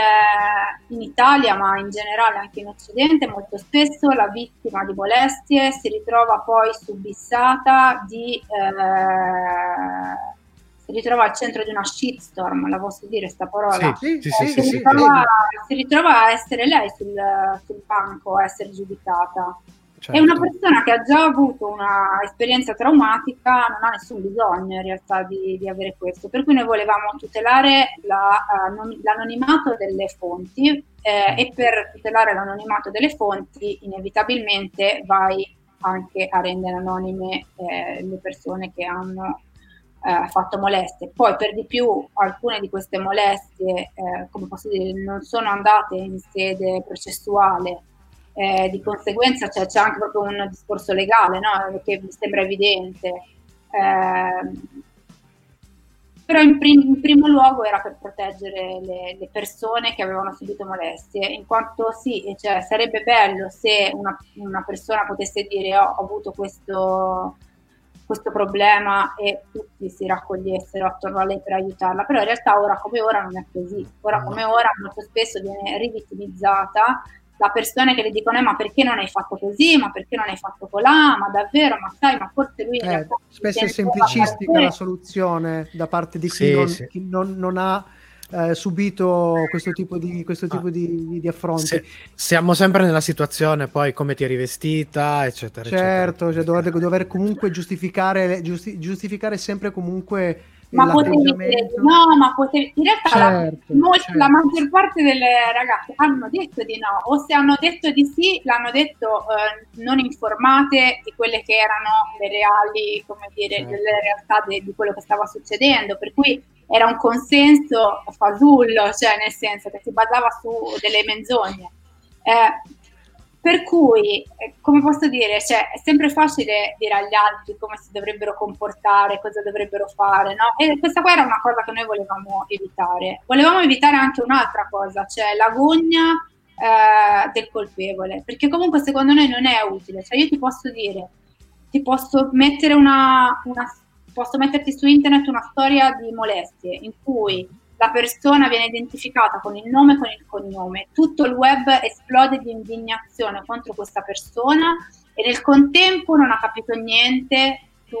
[SPEAKER 8] in Italia, ma in generale anche in Occidente, molto spesso la vittima di molestie si ritrova poi subissata di... Eh, si ritrova al centro di una shitstorm, la posso dire sta parola?
[SPEAKER 2] Sì, sì,
[SPEAKER 8] Eh,
[SPEAKER 2] sì,
[SPEAKER 8] si,
[SPEAKER 2] sì, sì.
[SPEAKER 8] ritrova, si ritrova a essere lei sul, sul banco, a essere giudicata.
[SPEAKER 2] Certo.
[SPEAKER 8] E una persona che ha già avuto una esperienza traumatica non ha nessun bisogno in realtà di, di avere questo, per cui noi volevamo tutelare la, eh, non- l'anonimato delle fonti eh, e per tutelare l'anonimato delle fonti inevitabilmente vai anche a rendere anonime eh, le persone che hanno eh, fatto molestie. Poi per di più alcune di queste molestie, eh, come posso dire, non sono andate in sede processuale, eh, di conseguenza c'è, c'è anche proprio un discorso legale no? che mi sembra evidente. Ehm, però in, prim- in primo luogo era per proteggere le, le persone che avevano subito molestie, in quanto sì, cioè, sarebbe bello se una, una persona potesse dire "Oh, ho avuto questo, questo problema e tutti si raccogliessero attorno a lei per aiutarla, però in realtà ora come ora non è così, ora come ora molto spesso viene rivittimizzata da persone che le dicono "Eh, ma perché non hai fatto così, ma perché non hai fatto colà, ma davvero, ma sai, ma forse lui
[SPEAKER 1] Eh, spesso è semplicistica la
[SPEAKER 8] te".
[SPEAKER 1] soluzione da parte di chi,
[SPEAKER 2] Sì,
[SPEAKER 1] non,
[SPEAKER 2] sì.
[SPEAKER 1] chi non- non ha eh, subito questo tipo di, questo tipo
[SPEAKER 2] Ah.
[SPEAKER 1] di, di affronti.
[SPEAKER 2] Se- siamo sempre nella situazione poi come ti eri vestita, eccetera,
[SPEAKER 1] Certo,
[SPEAKER 2] eccetera.
[SPEAKER 1] cioè dover, dover comunque giustificare, giusti- giustificare sempre comunque
[SPEAKER 8] Ma potevi dire
[SPEAKER 1] l'atteggiamento.
[SPEAKER 8] di no, ma potevi... In realtà la,
[SPEAKER 1] Certo,
[SPEAKER 8] mol-
[SPEAKER 1] certo.
[SPEAKER 8] la maggior parte delle ragazze hanno detto di no, o se hanno detto di sì, l'hanno detto eh, non informate di quelle che erano le reali, come dire,
[SPEAKER 2] Certo.
[SPEAKER 8] delle realtà de- di quello che stava succedendo, per cui era un consenso fasullo, cioè nel senso che si basava su delle menzogne. Eh, per cui, eh, come posso dire, cioè, è sempre facile dire agli altri come si dovrebbero comportare, cosa dovrebbero fare, no? E questa qua era una cosa che noi volevamo evitare. Volevamo evitare anche un'altra cosa, cioè l'agonia eh, del colpevole, perché comunque secondo noi non è utile. Cioè, io ti posso dire, ti posso mettere una, una posso metterti su internet una storia di molestie in cui la persona viene identificata con il nome e con il cognome, tutto il web esplode di indignazione contro questa persona e nel contempo non ha capito niente su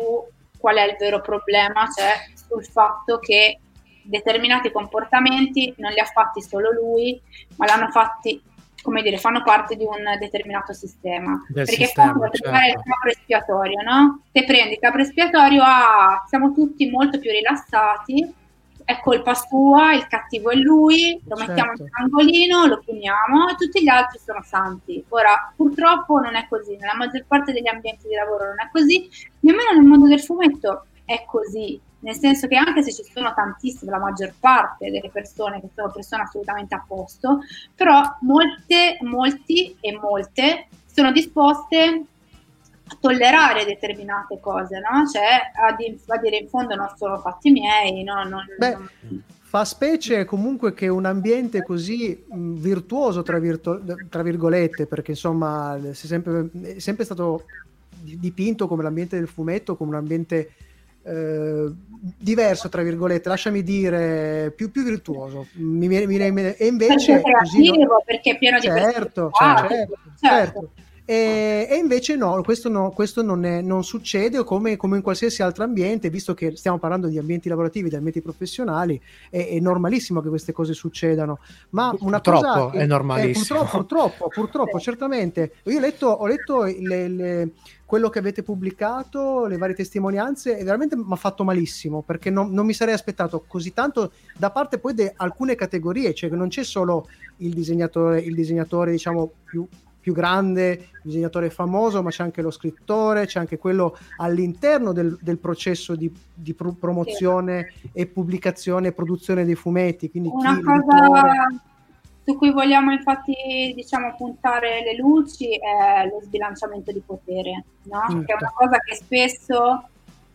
[SPEAKER 8] qual è il vero problema, cioè sul fatto che determinati comportamenti non li ha fatti solo lui, ma l'hanno fatti, come dire, fanno parte di un determinato sistema.
[SPEAKER 2] Del
[SPEAKER 8] Perché
[SPEAKER 2] sistema,
[SPEAKER 8] fanno trovare
[SPEAKER 2] certo.
[SPEAKER 8] il capro espiatorio, no? Se prendi il capro espiatorio, ah, siamo tutti molto più rilassati, è colpa sua, il cattivo è lui, lo mettiamo
[SPEAKER 1] Certo.
[SPEAKER 8] in un angolino, lo puniamo e tutti gli altri sono santi. Ora, purtroppo non è così, nella maggior parte degli ambienti di lavoro non è così, nemmeno nel mondo del fumetto è così, nel senso che anche se ci sono tantissime, la maggior parte delle persone che sono persone assolutamente a posto, però molte, molti e molte sono disposte tollerare determinate cose, no? Cioè a, di- a dire in fondo non sono fatti miei, no? Non,
[SPEAKER 1] Beh,
[SPEAKER 8] non-
[SPEAKER 1] Fa specie comunque che un ambiente così mh, virtuoso, tra, virtu- tra virgolette, perché insomma è sempre, è sempre stato di- dipinto come l'ambiente del fumetto, come un ambiente eh, diverso, tra virgolette, lasciami dire, più, più virtuoso. Mi viene- mi viene- e invece
[SPEAKER 8] perché è
[SPEAKER 1] così no-
[SPEAKER 8] creativo, perché è pieno di
[SPEAKER 1] certo,
[SPEAKER 8] personalità,
[SPEAKER 1] certo,
[SPEAKER 8] certo.
[SPEAKER 1] certo. E, e invece no, questo, no, questo non, è- non succede come, come in qualsiasi altro ambiente, visto che stiamo parlando di ambienti lavorativi, di ambienti professionali, è, è normalissimo che queste cose succedano. Ma una
[SPEAKER 2] Purtroppo
[SPEAKER 1] cosa
[SPEAKER 2] è normalissimo.
[SPEAKER 1] eh, purtroppo, purtroppo, purtroppo, certamente. Io ho letto, ho letto le- le- quello che avete pubblicato, le varie testimonianze, e veramente mi ha fatto malissimo perché non, non mi sarei aspettato così tanto da parte poi di alcune categorie, cioè che non c'è solo il disegnatore, il disegnatore diciamo più, più grande, disegnatore famoso, ma c'è anche lo scrittore, c'è anche quello all'interno del, del processo di, di pro- promozione e pubblicazione e produzione dei fumetti. Quindi
[SPEAKER 8] Una
[SPEAKER 1] chi,
[SPEAKER 8] cosa su cui vogliamo infatti diciamo puntare le luci è lo sbilanciamento di potere, no?
[SPEAKER 1] Certo.
[SPEAKER 8] che è una cosa che spesso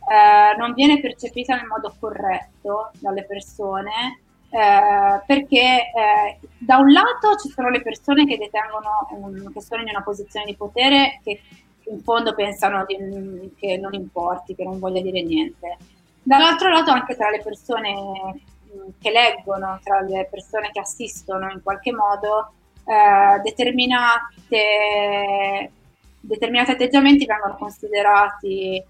[SPEAKER 8] eh, non viene percepita nel modo corretto dalle persone eh, perché eh, da un lato ci sono le persone che detengono un- che sono in una posizione di potere che in fondo pensano di- che non importi, che non voglia dire niente. Dall'altro lato anche tra le persone mh, che leggono, tra le persone che assistono in qualche modo, eh, determinate, determinati atteggiamenti vengono considerati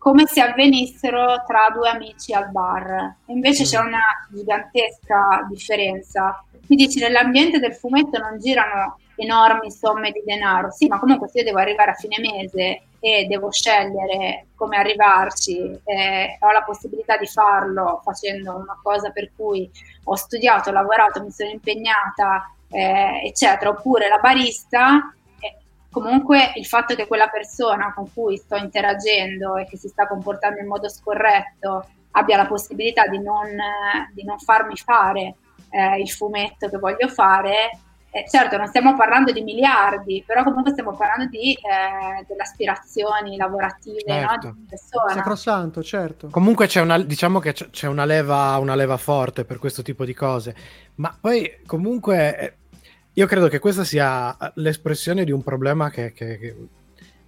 [SPEAKER 8] come se avvenissero tra due amici al bar. Invece c'è una gigantesca differenza. Mi dici, nell'ambiente del fumetto non girano enormi somme di denaro, sì, ma comunque se io devo arrivare a fine mese e devo scegliere come arrivarci, eh, ho la possibilità di farlo facendo una cosa per cui ho studiato, ho lavorato, mi sono impegnata, eh, eccetera, oppure la barista, comunque il fatto che quella persona con cui sto interagendo e che si sta comportando in modo scorretto abbia la possibilità di non, di non farmi fare eh, il fumetto che voglio fare, eh, certo non stiamo parlando di miliardi, però comunque stiamo parlando di, eh, delle aspirazioni lavorative
[SPEAKER 2] Certo.
[SPEAKER 8] no, di una persona.
[SPEAKER 1] Sacrosanto, certo.
[SPEAKER 2] Comunque c'è una, diciamo che c'è c'è una leva, una leva forte per questo tipo di cose, ma poi comunque eh, io credo che questa sia l'espressione di un problema che, che- che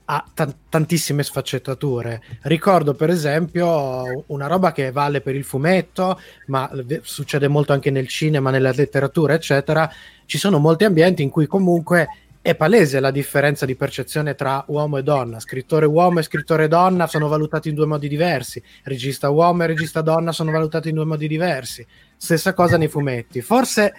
[SPEAKER 2] ha tan- tantissime sfaccettature. Ricordo per esempio una roba che vale per il fumetto, ma succede molto anche nel cinema, nella letteratura, eccetera. Ci sono molti ambienti in cui comunque è palese la differenza di percezione tra uomo e donna. Scrittore uomo e scrittore donna sono valutati in due modi diversi. Regista uomo e regista donna sono valutati in due modi diversi. Stessa cosa nei fumetti. Forse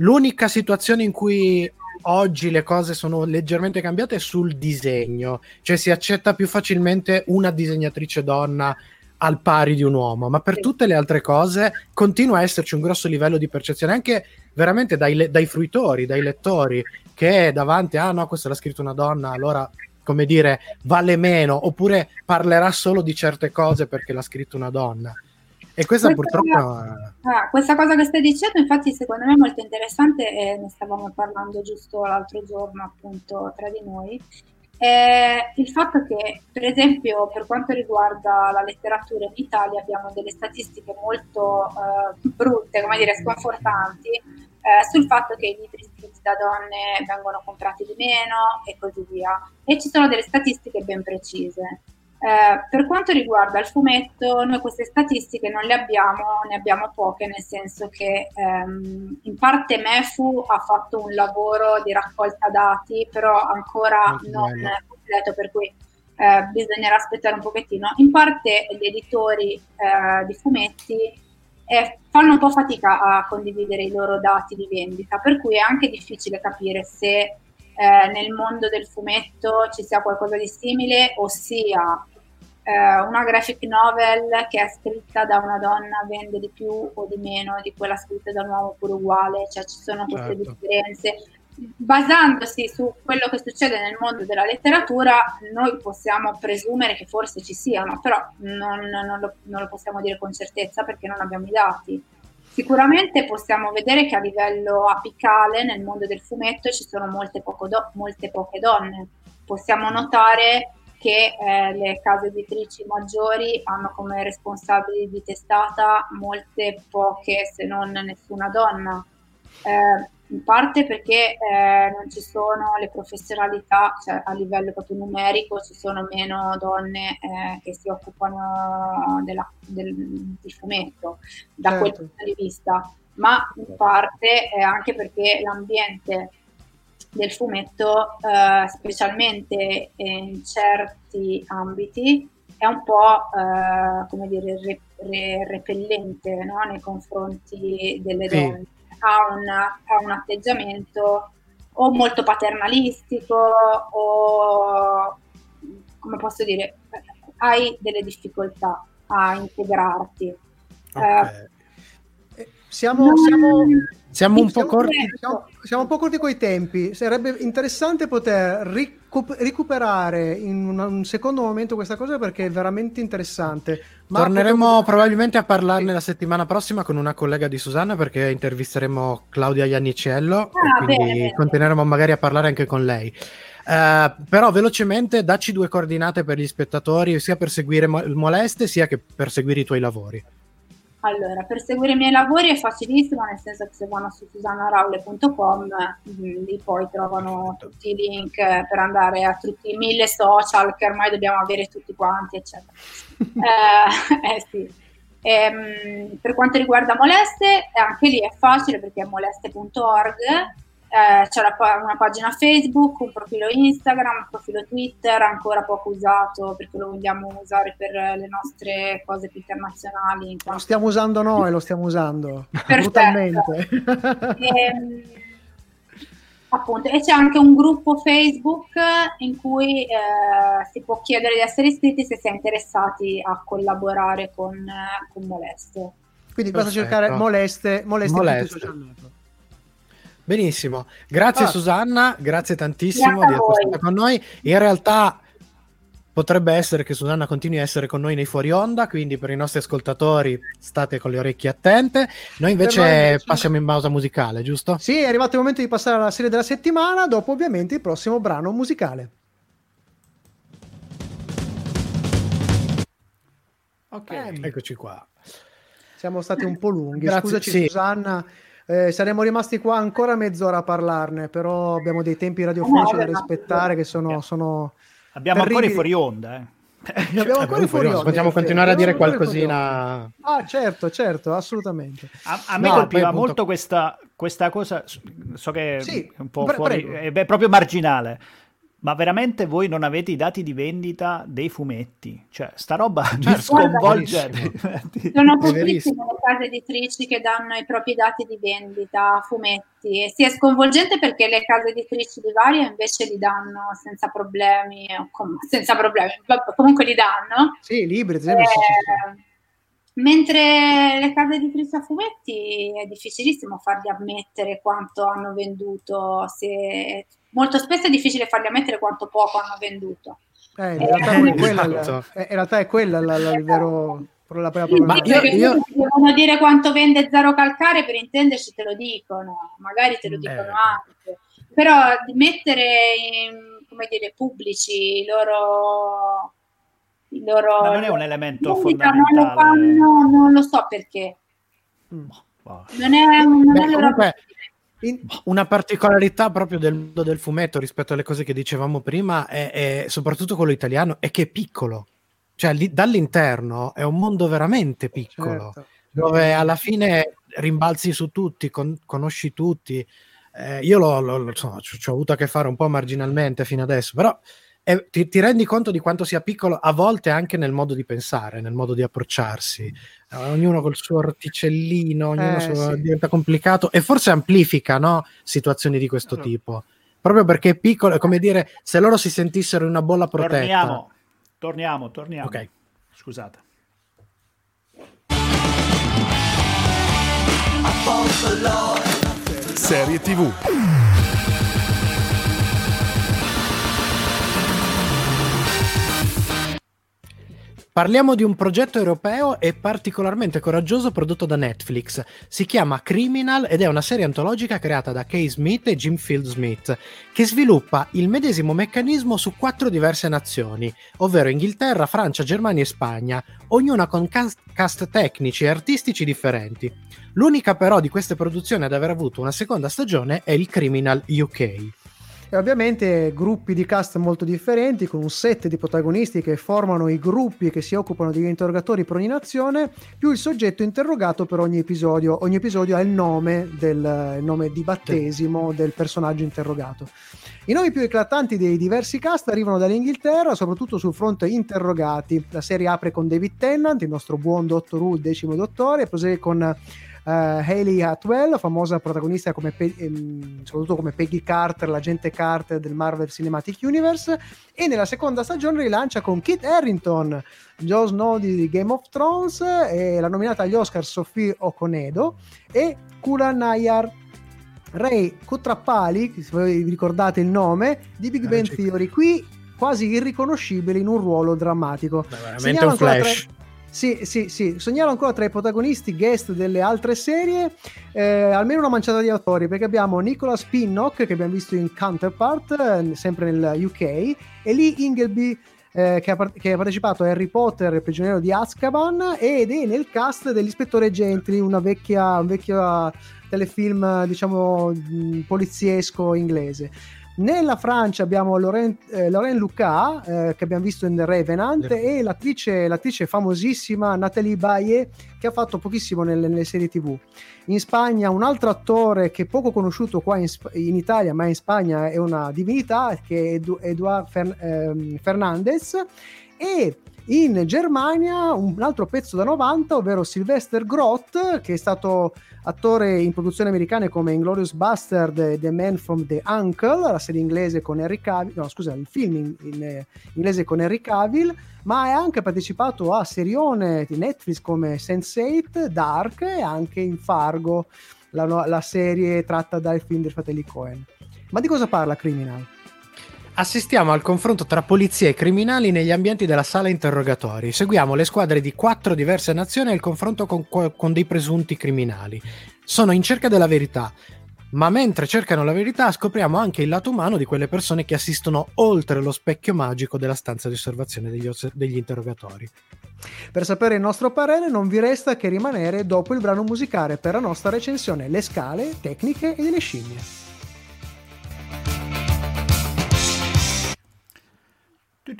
[SPEAKER 2] l'unica situazione in cui oggi le cose sono leggermente cambiate è sul disegno, cioè si accetta più facilmente una disegnatrice donna al pari di un uomo, ma per tutte le altre cose continua a esserci un grosso livello di percezione anche veramente dai, le- dai fruitori, dai lettori che davanti ah no, questo l'ha scritto una donna, allora come dire, vale meno, oppure parlerà solo di certe cose perché l'ha scritto una donna. E questa
[SPEAKER 8] Questa-
[SPEAKER 2] purtroppo
[SPEAKER 8] Ah, questa cosa che stai dicendo, infatti, secondo me è molto interessante e ne stavamo parlando giusto l'altro giorno, appunto, tra di noi. È il fatto che, per esempio, per quanto riguarda la letteratura in Italia, abbiamo delle statistiche molto eh, brutte, come dire, sconfortanti, eh, sul fatto che i libri scritti da donne vengono comprati di meno e così via. E ci sono delle statistiche ben precise. Eh, per quanto riguarda il fumetto, noi queste statistiche non le abbiamo, ne abbiamo poche, nel senso che ehm, in parte MEFU ha fatto un lavoro di raccolta dati, però ancora
[SPEAKER 2] Molto
[SPEAKER 8] non
[SPEAKER 2] bello.
[SPEAKER 8] completo, per cui eh, bisognerà aspettare un pochettino. In parte gli editori eh, di fumetti eh, fanno un po' fatica a condividere i loro dati di vendita, per cui è anche difficile capire se eh, nel mondo del fumetto ci sia qualcosa di simile, ossia eh, una graphic novel che è scritta da una donna vende di più o di meno di quella scritta da un uomo pure uguale, cioè ci sono queste
[SPEAKER 2] Certo.
[SPEAKER 8] differenze. Basandosi su quello che succede nel mondo della letteratura, noi possiamo presumere che forse ci siano, però non, non lo, non lo possiamo dire con certezza perché non abbiamo i dati. Sicuramente possiamo vedere che a livello apicale nel mondo del fumetto ci sono molte, poco do- molte poche donne. Possiamo notare che eh, le case editrici maggiori hanno come responsabili di testata molte poche, se non nessuna donna. Eh, in parte perché eh, non ci sono le professionalità, cioè a livello proprio numerico ci sono meno donne eh, che si occupano della- del, di fumetto da quel
[SPEAKER 1] Certo.
[SPEAKER 8] punto di vista, ma in parte è anche perché l'ambiente del fumetto, eh, specialmente in certi ambiti, è un po' eh, come dire re- re- repellente no? nei confronti delle
[SPEAKER 2] Sì.
[SPEAKER 8] donne. Ha, un- ha un atteggiamento o molto paternalistico o come posso dire, hai delle difficoltà a integrarti. Eh,
[SPEAKER 2] Ok.
[SPEAKER 1] Eh, Siamo, siamo,
[SPEAKER 2] Siamo un po' corti.
[SPEAKER 1] siamo- siamo un po' corti coi tempi. Sarebbe interessante poter ricu- recuperare in un, un secondo momento questa cosa perché è veramente interessante. Ma
[SPEAKER 2] Torneremo
[SPEAKER 1] potremmo-
[SPEAKER 2] probabilmente a parlarne
[SPEAKER 1] Sì.
[SPEAKER 2] la settimana prossima con una collega di Susanna perché intervisteremo Claudia Iannicello
[SPEAKER 8] Ah,
[SPEAKER 2] e quindi
[SPEAKER 8] bene, bene.
[SPEAKER 2] continueremo magari a parlare anche con lei. Eh, però velocemente dacci due coordinate per gli spettatori sia per seguire Moleste sia che per seguire i tuoi lavori.
[SPEAKER 8] Allora, per seguire i miei lavori è facilissimo, nel senso che se vanno su susannaraule.com mh, lì poi trovano tutti i link per andare a tutti i mille social che ormai dobbiamo avere tutti quanti, eccetera. <laughs> eh, eh sì. Ehm, per quanto riguarda Moleste, anche lì è facile perché è moleste.org, eh, c'è la una pagina Facebook, un profilo Instagram, un profilo Twitter, ancora poco usato perché lo vogliamo usare per le nostre cose più internazionali. in
[SPEAKER 1] Lo stiamo usando noi, lo stiamo usando brutalmente. <laughs>
[SPEAKER 8] Ehm, appunto, e c'è anche un gruppo Facebook in cui eh, si può chiedere di essere iscritti se si è interessati a collaborare con, eh, con Moleste.
[SPEAKER 1] Quindi basta cercare moleste, moleste,
[SPEAKER 2] Moleste. Benissimo, grazie
[SPEAKER 1] Ah.
[SPEAKER 2] Susanna, grazie tantissimo
[SPEAKER 8] Grazie
[SPEAKER 2] di essere stata con noi. In realtà potrebbe essere che Susanna continui a essere con noi nei fuori onda, quindi per i nostri ascoltatori state con le orecchie attente. Noi invece,
[SPEAKER 1] noi invece-
[SPEAKER 2] passiamo in pausa musicale, giusto?
[SPEAKER 1] Sì, è arrivato il momento di passare alla serie della settimana, dopo ovviamente il prossimo brano musicale.
[SPEAKER 4] Ok.
[SPEAKER 2] Eccoci qua.
[SPEAKER 1] Siamo stati un po' lunghi,
[SPEAKER 2] Grazie,
[SPEAKER 1] scusaci
[SPEAKER 2] sì.
[SPEAKER 1] Susanna, eh, saremmo rimasti qua ancora mezz'ora a parlarne, però abbiamo dei tempi radiofonici da
[SPEAKER 8] No, no.
[SPEAKER 1] rispettare che sono... sono...
[SPEAKER 4] Abbiamo ancora i
[SPEAKER 1] Terribili.
[SPEAKER 4] fuori onda. Eh.
[SPEAKER 1] abbiamo
[SPEAKER 2] Eh,
[SPEAKER 1] ancora fuori onda,
[SPEAKER 2] possiamo
[SPEAKER 1] in
[SPEAKER 2] continuare a dire qualcosina.
[SPEAKER 1] Ah, certo, certo, assolutamente.
[SPEAKER 4] A, a me
[SPEAKER 2] No,
[SPEAKER 4] colpiva
[SPEAKER 2] appunto-
[SPEAKER 4] molto questa, questa cosa, so che
[SPEAKER 1] Sì,
[SPEAKER 4] è un po'
[SPEAKER 1] pre-
[SPEAKER 4] fuori,
[SPEAKER 1] prego.
[SPEAKER 4] è proprio marginale, ma veramente voi non avete i dati di vendita dei fumetti? Cioè, sta roba <laughs> mi
[SPEAKER 2] Certo, <laughs>
[SPEAKER 4] sconvolge.
[SPEAKER 8] Sono pochissime le case editrici che danno i propri dati di vendita a fumetti e si è sconvolgente perché le case editrici di vario invece li danno senza problemi, com- senza problemi, comunque li danno.
[SPEAKER 1] Sì, libri, ad esempio, sì, sì, sì.
[SPEAKER 8] Eh, Mentre le case editrici a fumetti è difficilissimo fargli ammettere quanto hanno venduto, se- molto spesso è difficile fargli ammettere quanto poco hanno venduto.
[SPEAKER 1] Eh, in realtà è quella, il-
[SPEAKER 2] Esatto.
[SPEAKER 1] eh, in realtà è quella la- la- il vero la vera
[SPEAKER 2] Ma
[SPEAKER 1] problematica.
[SPEAKER 2] io-
[SPEAKER 8] Perché
[SPEAKER 2] io-
[SPEAKER 8] se devono dire quanto vende Zero Calcare per intenderci te lo dicono, magari te lo dicono
[SPEAKER 2] Eh.
[SPEAKER 8] anche, però di mettere in, come dire, pubblici i loro, i loro
[SPEAKER 4] Ma non è un elemento
[SPEAKER 8] vendita, non lo
[SPEAKER 4] fondamentale.
[SPEAKER 8] fanno, non lo so perché.
[SPEAKER 4] Wow.
[SPEAKER 8] Non è, non
[SPEAKER 2] Beh,
[SPEAKER 8] è
[SPEAKER 2] comunque, una particolarità proprio del mondo del fumetto rispetto alle cose che dicevamo prima, è, è soprattutto quello italiano, è che è piccolo. Cioè, lì- dall'interno è un mondo veramente piccolo,
[SPEAKER 1] certo.
[SPEAKER 2] dove alla fine rimbalzi su tutti, con- conosci tutti. Eh, io l'ho, l'ho- insomma, ci ho avuto a che fare un po' marginalmente fino adesso, però eh, ti, ti rendi conto di quanto sia piccolo a volte anche nel modo di pensare, nel modo di approcciarsi. Eh, ognuno col suo orticellino, ognuno
[SPEAKER 1] Eh,
[SPEAKER 2] suo-
[SPEAKER 1] sì.
[SPEAKER 2] diventa complicato e forse amplifica no, situazioni di questo
[SPEAKER 1] Esatto.
[SPEAKER 2] tipo. Proprio perché è piccolo, è come dire, se loro si sentissero in una bolla protetta.
[SPEAKER 4] Torniamo, torniamo, torniamo.
[SPEAKER 2] Ok.
[SPEAKER 4] Scusate.
[SPEAKER 7] Serie TV.
[SPEAKER 2] Parliamo di un progetto europeo e particolarmente coraggioso prodotto da Netflix. Si chiama Criminal ed è una serie antologica creata da Kay Smith e Jim Field Smith, che sviluppa il medesimo meccanismo su quattro diverse nazioni, ovvero Inghilterra, Francia, Germania e Spagna, ognuna con cast, tecnici e artistici differenti. L'unica però di queste produzioni ad aver avuto una seconda stagione è il Criminal UK.
[SPEAKER 1] E ovviamente gruppi di cast molto differenti, con un set di protagonisti che formano i gruppi che si occupano degli interrogatori per ogni nazione, più il soggetto interrogato per ogni episodio. Ogni episodio ha il nome, del, il nome di battesimo del personaggio interrogato. I nomi più eclatanti dei diversi cast arrivano dall'Inghilterra, soprattutto sul fronte interrogati. La serie apre con David Tennant, il nostro buon Dottor Who, il decimo dottore, e prosegue con Uh, Hayley Atwell, famosa protagonista come Pe- ehm, soprattutto come Peggy Carter, l'agente Carter del Marvel Cinematic Universe, e nella seconda stagione rilancia con Kit Harrington, Jon Snow di Game of Thrones, e la nominata agli Oscar Sophie Okonedo e Kula Nayar. Ray Kutrappali, se voi vi ricordate il nome, di Big
[SPEAKER 2] Eh,
[SPEAKER 1] Bang. Theory, qui quasi irriconoscibile in un ruolo drammatico.
[SPEAKER 2] veramente
[SPEAKER 1] Segnalo
[SPEAKER 2] un flash.
[SPEAKER 1] tra- Sì, sì, sì. Segnalo ancora tra i protagonisti guest delle altre serie eh, almeno una manciata di autori, perché abbiamo Nicholas Pinnock, che abbiamo visto in Counterpart, eh, sempre nel UK, e Lee Ingleby, eh, che, ha, che ha partecipato a Harry Potter, il prigioniero di Azkaban, ed è nel cast dell'ispettore Gentry, una vecchia, un vecchio telefilm, diciamo, mh, poliziesco inglese. Nella Francia abbiamo Laurent, eh, Laurent Lucas, eh, che abbiamo visto in Revenant,
[SPEAKER 2] Le-
[SPEAKER 1] e l'attrice, l'attrice famosissima Nathalie Baye, che ha fatto pochissimo nelle, nelle serie TV. In Spagna un altro attore che è poco conosciuto qua in, in Italia, ma in Spagna è una divinità, che è Edu- Eduard Fer- ehm, Fernandez. E in Germania un altro pezzo da 90, ovvero Sylvester Groth, che è stato attore in produzioni americane come Inglorious Bastard The Man from the Uncle, la serie inglese con Henry Cavill, no scusa, il film in, in, eh, inglese con Henry Cavill, ma ha anche partecipato a serione di Netflix come Sense8, Dark e anche in Fargo, la, la serie tratta dal film dei fratelli Cohen. Ma di cosa parla Criminal?
[SPEAKER 2] Assistiamo al confronto tra polizia e criminali negli ambienti della sala interrogatori. Seguiamo le squadre di quattro diverse nazioni e il confronto con, con dei presunti criminali. Sono in cerca della verità, ma mentre cercano la verità scopriamo anche il lato umano di quelle persone che assistono oltre lo specchio magico della stanza di osservazione degli, os- degli interrogatori.
[SPEAKER 1] Per sapere il nostro parere non vi resta che rimanere dopo il brano musicale per la nostra recensione Le scale, tecniche e delle scimmie.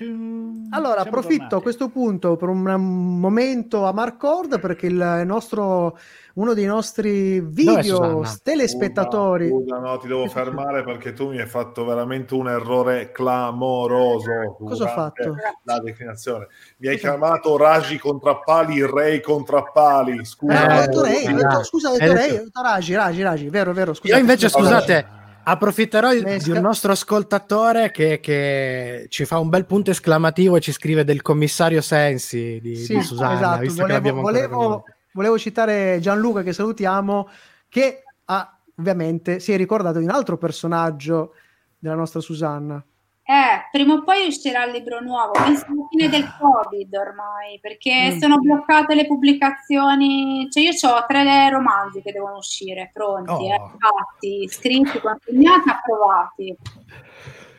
[SPEAKER 1] Allora,
[SPEAKER 4] Siamo
[SPEAKER 1] approfitto
[SPEAKER 4] tornati.
[SPEAKER 1] a questo punto per un momento a Marcord perché il nostro, uno dei nostri video telespettatori.
[SPEAKER 3] Scusa, no, ti devo fermare perché tu mi hai fatto veramente un errore clamoroso. <laughs>
[SPEAKER 1] Cosa ho fatto?
[SPEAKER 3] La declinazione. Mi hai chiamato Ragi contrappali, Rei contrappali. Scusa.
[SPEAKER 2] Eh,
[SPEAKER 1] ho detto-
[SPEAKER 2] dai.
[SPEAKER 1] scusa, ho
[SPEAKER 2] Hai
[SPEAKER 1] detto Ray, ho detto Ragi, Ragi, Ragi, vero, vero, scusa.
[SPEAKER 2] Io invece,
[SPEAKER 1] scusa.
[SPEAKER 2] scusate, approfitterò di un nostro ascoltatore che, che ci fa un bel punto esclamativo e ci scrive del commissario Sensi di,
[SPEAKER 1] Sì,
[SPEAKER 2] di Susanna,
[SPEAKER 1] esatto,
[SPEAKER 2] visto che
[SPEAKER 1] volevo, volevo- volevo citare Gianluca che salutiamo, che ha, ovviamente si è ricordato di un altro personaggio della nostra Susanna.
[SPEAKER 8] Eh, prima o poi uscirà il libro nuovo, penso alla fine del Covid ormai, perché
[SPEAKER 1] Mm.
[SPEAKER 8] sono bloccate le pubblicazioni, cioè io ho tre romanzi che devono uscire, pronti,
[SPEAKER 2] Oh.
[SPEAKER 8] eh, fatti, scritti, consegnati, approvati.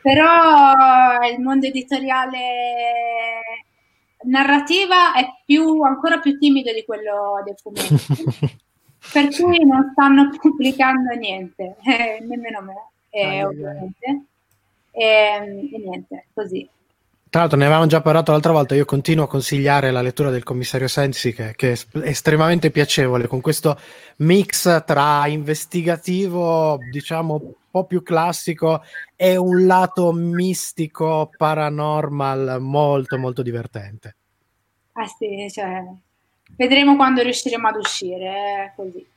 [SPEAKER 8] Però il mondo editoriale narrativa è più, ancora più timido di quello dei fumetti. <laughs> per cui non stanno <laughs> pubblicando niente, eh, <laughs> nemmeno me, eh, ovviamente. E, e niente, così.
[SPEAKER 2] Tra l'altro ne avevamo già parlato l'altra volta, io continuo a consigliare la lettura del commissario Sensi che, che è es- estremamente piacevole con questo mix tra investigativo, diciamo un po' più classico e un lato mistico, paranormal molto molto divertente.
[SPEAKER 8] Ah sì, cioè, vedremo quando riusciremo ad uscire, eh, così.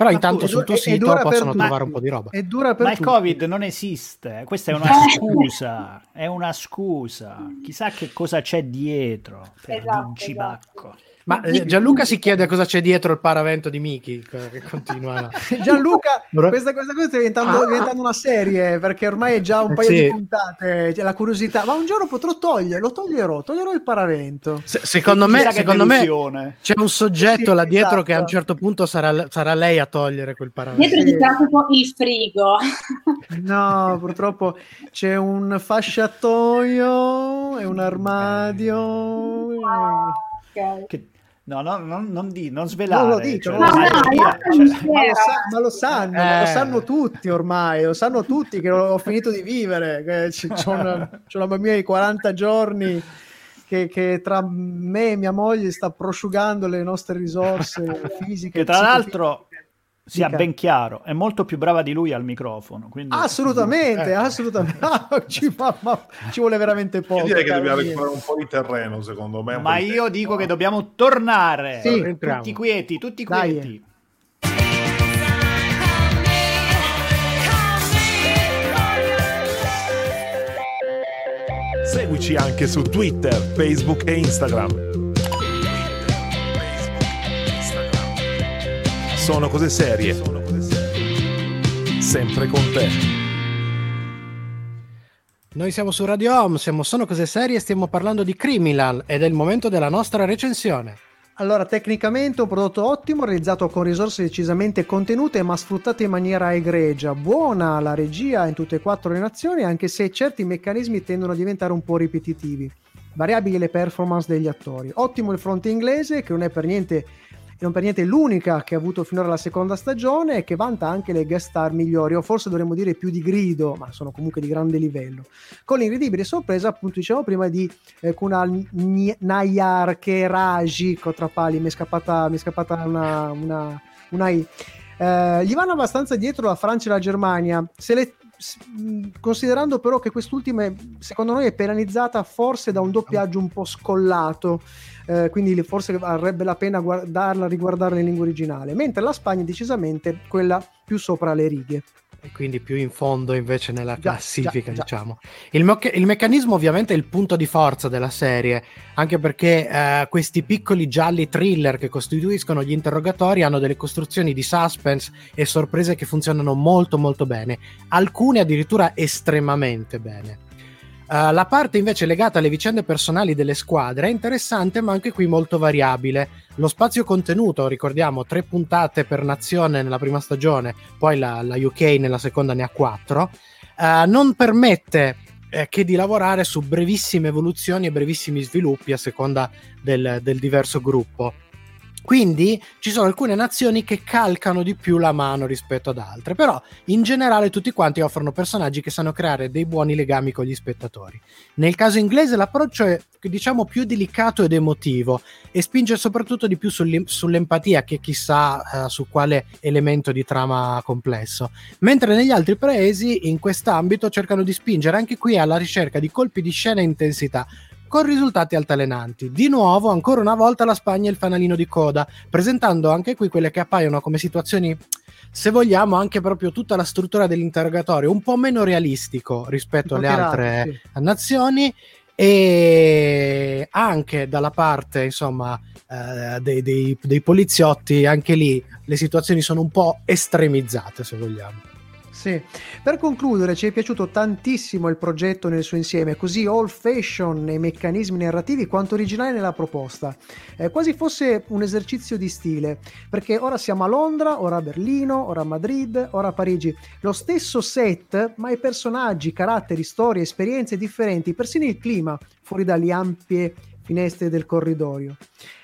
[SPEAKER 2] Però intanto sul tuo sito possono trovare un po' di roba.
[SPEAKER 1] E dura per
[SPEAKER 4] Ma il
[SPEAKER 1] tutti.
[SPEAKER 4] Covid non esiste, questa è una <laughs>
[SPEAKER 8] Eh.
[SPEAKER 4] scusa, è una scusa. Chissà che cosa c'è dietro per
[SPEAKER 8] Esatto,
[SPEAKER 4] Vincibacco.
[SPEAKER 2] Ma eh, Gianluca si chiede cosa c'è dietro il paravento di Miki che continua. <laughs>
[SPEAKER 1] Gianluca, questa, questa cosa sta diventando, diventando una serie perché ormai è già un
[SPEAKER 2] Eh,
[SPEAKER 1] paio
[SPEAKER 2] sì.
[SPEAKER 1] di puntate. C'è la curiosità, ma un giorno potrò togliere, lo toglierò, toglierò il paravento.
[SPEAKER 2] Se- secondo me, secondo me c'è un soggetto
[SPEAKER 1] Sì,
[SPEAKER 2] là dietro
[SPEAKER 1] esatto.
[SPEAKER 2] che a un certo punto sarà, sarà lei a togliere quel paravento.
[SPEAKER 8] Dietro
[SPEAKER 1] Sì.
[SPEAKER 8] sarà tipo il frigo.
[SPEAKER 1] No, purtroppo c'è un fasciatoio e un armadio.
[SPEAKER 4] Che- No, no, non, non, di, non svelare.
[SPEAKER 1] Non lo dico,
[SPEAKER 4] cioè,
[SPEAKER 8] No, no,
[SPEAKER 4] cioè,
[SPEAKER 8] no,
[SPEAKER 1] Ma lo, sa- ma lo sanno, ma lo
[SPEAKER 2] Eh.
[SPEAKER 1] sanno tutti ormai, lo sanno tutti che ho finito di vivere, che c'ho una, <laughs> c'ho una bambina di 40 giorni che, che tra me e mia moglie sta prosciugando le nostre risorse <laughs> fisiche.
[SPEAKER 4] che tra l'altro sia
[SPEAKER 1] Dica.
[SPEAKER 4] ben chiaro, è molto più brava di lui al microfono. Quindi...
[SPEAKER 1] Assolutamente,
[SPEAKER 2] Eh.
[SPEAKER 1] assolutamente. <laughs> Ci, fa- ma ci vuole veramente poco.
[SPEAKER 3] Io direi che dobbiamo recuperare un po' di terreno, secondo me.
[SPEAKER 4] Ma io
[SPEAKER 3] tempo.
[SPEAKER 4] dico che dobbiamo tornare.
[SPEAKER 1] Sì.
[SPEAKER 4] Tutti quieti, tutti
[SPEAKER 1] Dai.
[SPEAKER 4] quieti.
[SPEAKER 7] Seguici anche su Twitter, Facebook e Instagram. Sono cose serie. Sempre con te.
[SPEAKER 2] Noi siamo su Radio Home, siamo Sono Cose Serie e stiamo parlando di Criminal ed è il momento della nostra recensione.
[SPEAKER 1] Allora, tecnicamente un prodotto ottimo, realizzato con risorse decisamente contenute ma sfruttate in maniera egregia. Buona la regia in tutte e quattro le nazioni, anche se certi meccanismi tendono a diventare un po' ripetitivi. Variabili le performance degli attori. Ottimo il fronte inglese, che non è per niente non per niente l'unica che ha avuto finora la seconda stagione e che vanta anche le guest star migliori, o forse dovremmo dire più di grido, ma sono comunque di grande livello. Con l'incredibile sorpresa, appunto, diciamo prima di eh, Kunal Nayar Keraji, Cotrapali, mi è scappata, mi è scappata una, una, una I. Eh, gli vanno abbastanza dietro la Francia e la Germania. Se le, considerando però che quest'ultima secondo noi è penalizzata forse da un doppiaggio un po' scollato eh, quindi forse varrebbe la pena guardarla riguardarla in lingua originale mentre la Spagna è decisamente quella più sopra le righe
[SPEAKER 2] E quindi più in fondo invece nella
[SPEAKER 1] Già,
[SPEAKER 2] classifica,
[SPEAKER 1] già, già.
[SPEAKER 2] diciamo. Il, mec- il meccanismo ovviamente è il punto di forza della serie, anche perché eh, questi piccoli gialli thriller che costituiscono gli interrogatori hanno delle costruzioni di suspense e sorprese che funzionano molto molto bene, alcune addirittura estremamente bene. Uh, la parte invece legata alle vicende personali delle squadre è interessante, ma anche qui molto variabile. Lo spazio contenuto, ricordiamo, tre puntate per nazione nella prima stagione, poi la, la UK nella seconda ne ha quattro, uh, non permette eh, che di lavorare su brevissime evoluzioni e brevissimi sviluppi a seconda del, del diverso gruppo. Quindi ci sono alcune nazioni che calcano di più la mano rispetto ad altre, però in generale tutti quanti offrono personaggi che sanno creare dei buoni legami con gli spettatori. Nel caso inglese l'approccio è diciamo più delicato ed emotivo e spinge soprattutto di più sull'em- sull'empatia che chissà eh, su quale elemento di trama complesso, mentre negli altri paesi in quest'ambito cercano di spingere anche qui alla ricerca di colpi di scena e intensità con risultati altalenanti. Di nuovo, ancora una volta, la Spagna è il fanalino di coda, presentando anche qui quelle che appaiono come situazioni, se vogliamo, anche proprio tutta la struttura dell'interrogatorio, un po' meno realistico rispetto alle altre
[SPEAKER 1] sì.
[SPEAKER 2] nazioni e anche dalla parte insomma eh, dei, dei- dei poliziotti anche lì le situazioni sono un po' estremizzate se vogliamo
[SPEAKER 1] Sì. Per concludere, ci è piaciuto tantissimo il progetto nel suo insieme, così old fashion nei meccanismi narrativi quanto originale nella proposta. Eh, quasi fosse un esercizio di stile, perché ora siamo a Londra, ora a Berlino, ora a Madrid, ora a Parigi. Lo stesso set, ma i personaggi, caratteri, storie, esperienze differenti, persino il clima, fuori dalle ampie finestre del corridoio.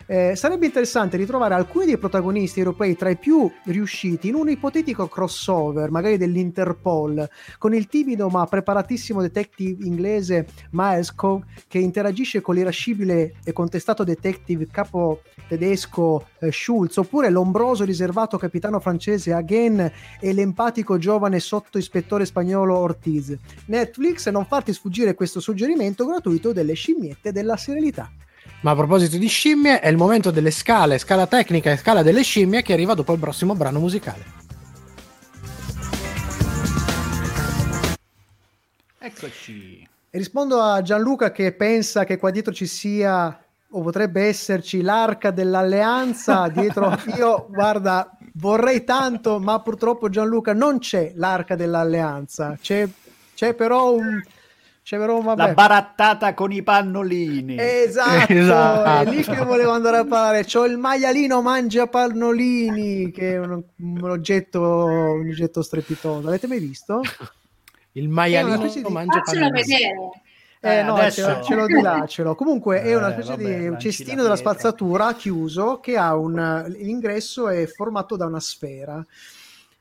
[SPEAKER 1] Eh, sarebbe interessante ritrovare alcuni dei protagonisti europei tra i più riusciti in un ipotetico crossover, magari dell'Interpol, con il timido ma preparatissimo detective inglese Miles Coe che interagisce con l'irascibile e contestato detective capo tedesco eh, Schulz, oppure l'ombroso riservato capitano francese Hagen e l'empatico giovane sottoispettore spagnolo Ortiz. Netflix, non farti sfuggire questo suggerimento gratuito delle scimmiette della serialità.
[SPEAKER 2] Ma a proposito di scimmie è il momento delle scale scala tecnica e scala delle scimmie che arriva dopo il prossimo brano musicale
[SPEAKER 4] Eccoci.
[SPEAKER 1] E rispondo a Gianluca che pensa che qua dietro ci sia o potrebbe esserci l'arca dell'alleanza <laughs> dietro. Io, guarda, vorrei tanto, ma purtroppo Gianluca non c'è l'arca dell'alleanza. C'è, c'è però un. C'è però vabbè.
[SPEAKER 4] La barattata con i pannolini.
[SPEAKER 1] Esatto, <laughs>
[SPEAKER 2] Esatto.
[SPEAKER 1] è lì che volevo andare a parlare. C'ho il maialino mangia pannolini, che è un, un oggetto, un oggetto strepitoso. L'avete mai visto?
[SPEAKER 2] il maialino
[SPEAKER 1] di-
[SPEAKER 2] mangia
[SPEAKER 8] Faccelo
[SPEAKER 2] pannolini.
[SPEAKER 8] vedere.
[SPEAKER 1] Eh,
[SPEAKER 4] Eh,
[SPEAKER 1] no,
[SPEAKER 4] adesso-
[SPEAKER 1] ce, l'ho- ce l'ho di là, ce l'ho. Comunque è una
[SPEAKER 4] Eh,
[SPEAKER 1] specie
[SPEAKER 4] vabbè,
[SPEAKER 1] di
[SPEAKER 4] lanci
[SPEAKER 1] cestino
[SPEAKER 4] la
[SPEAKER 1] della spazzatura chiuso che ha un... l'ingresso è formato da una sfera.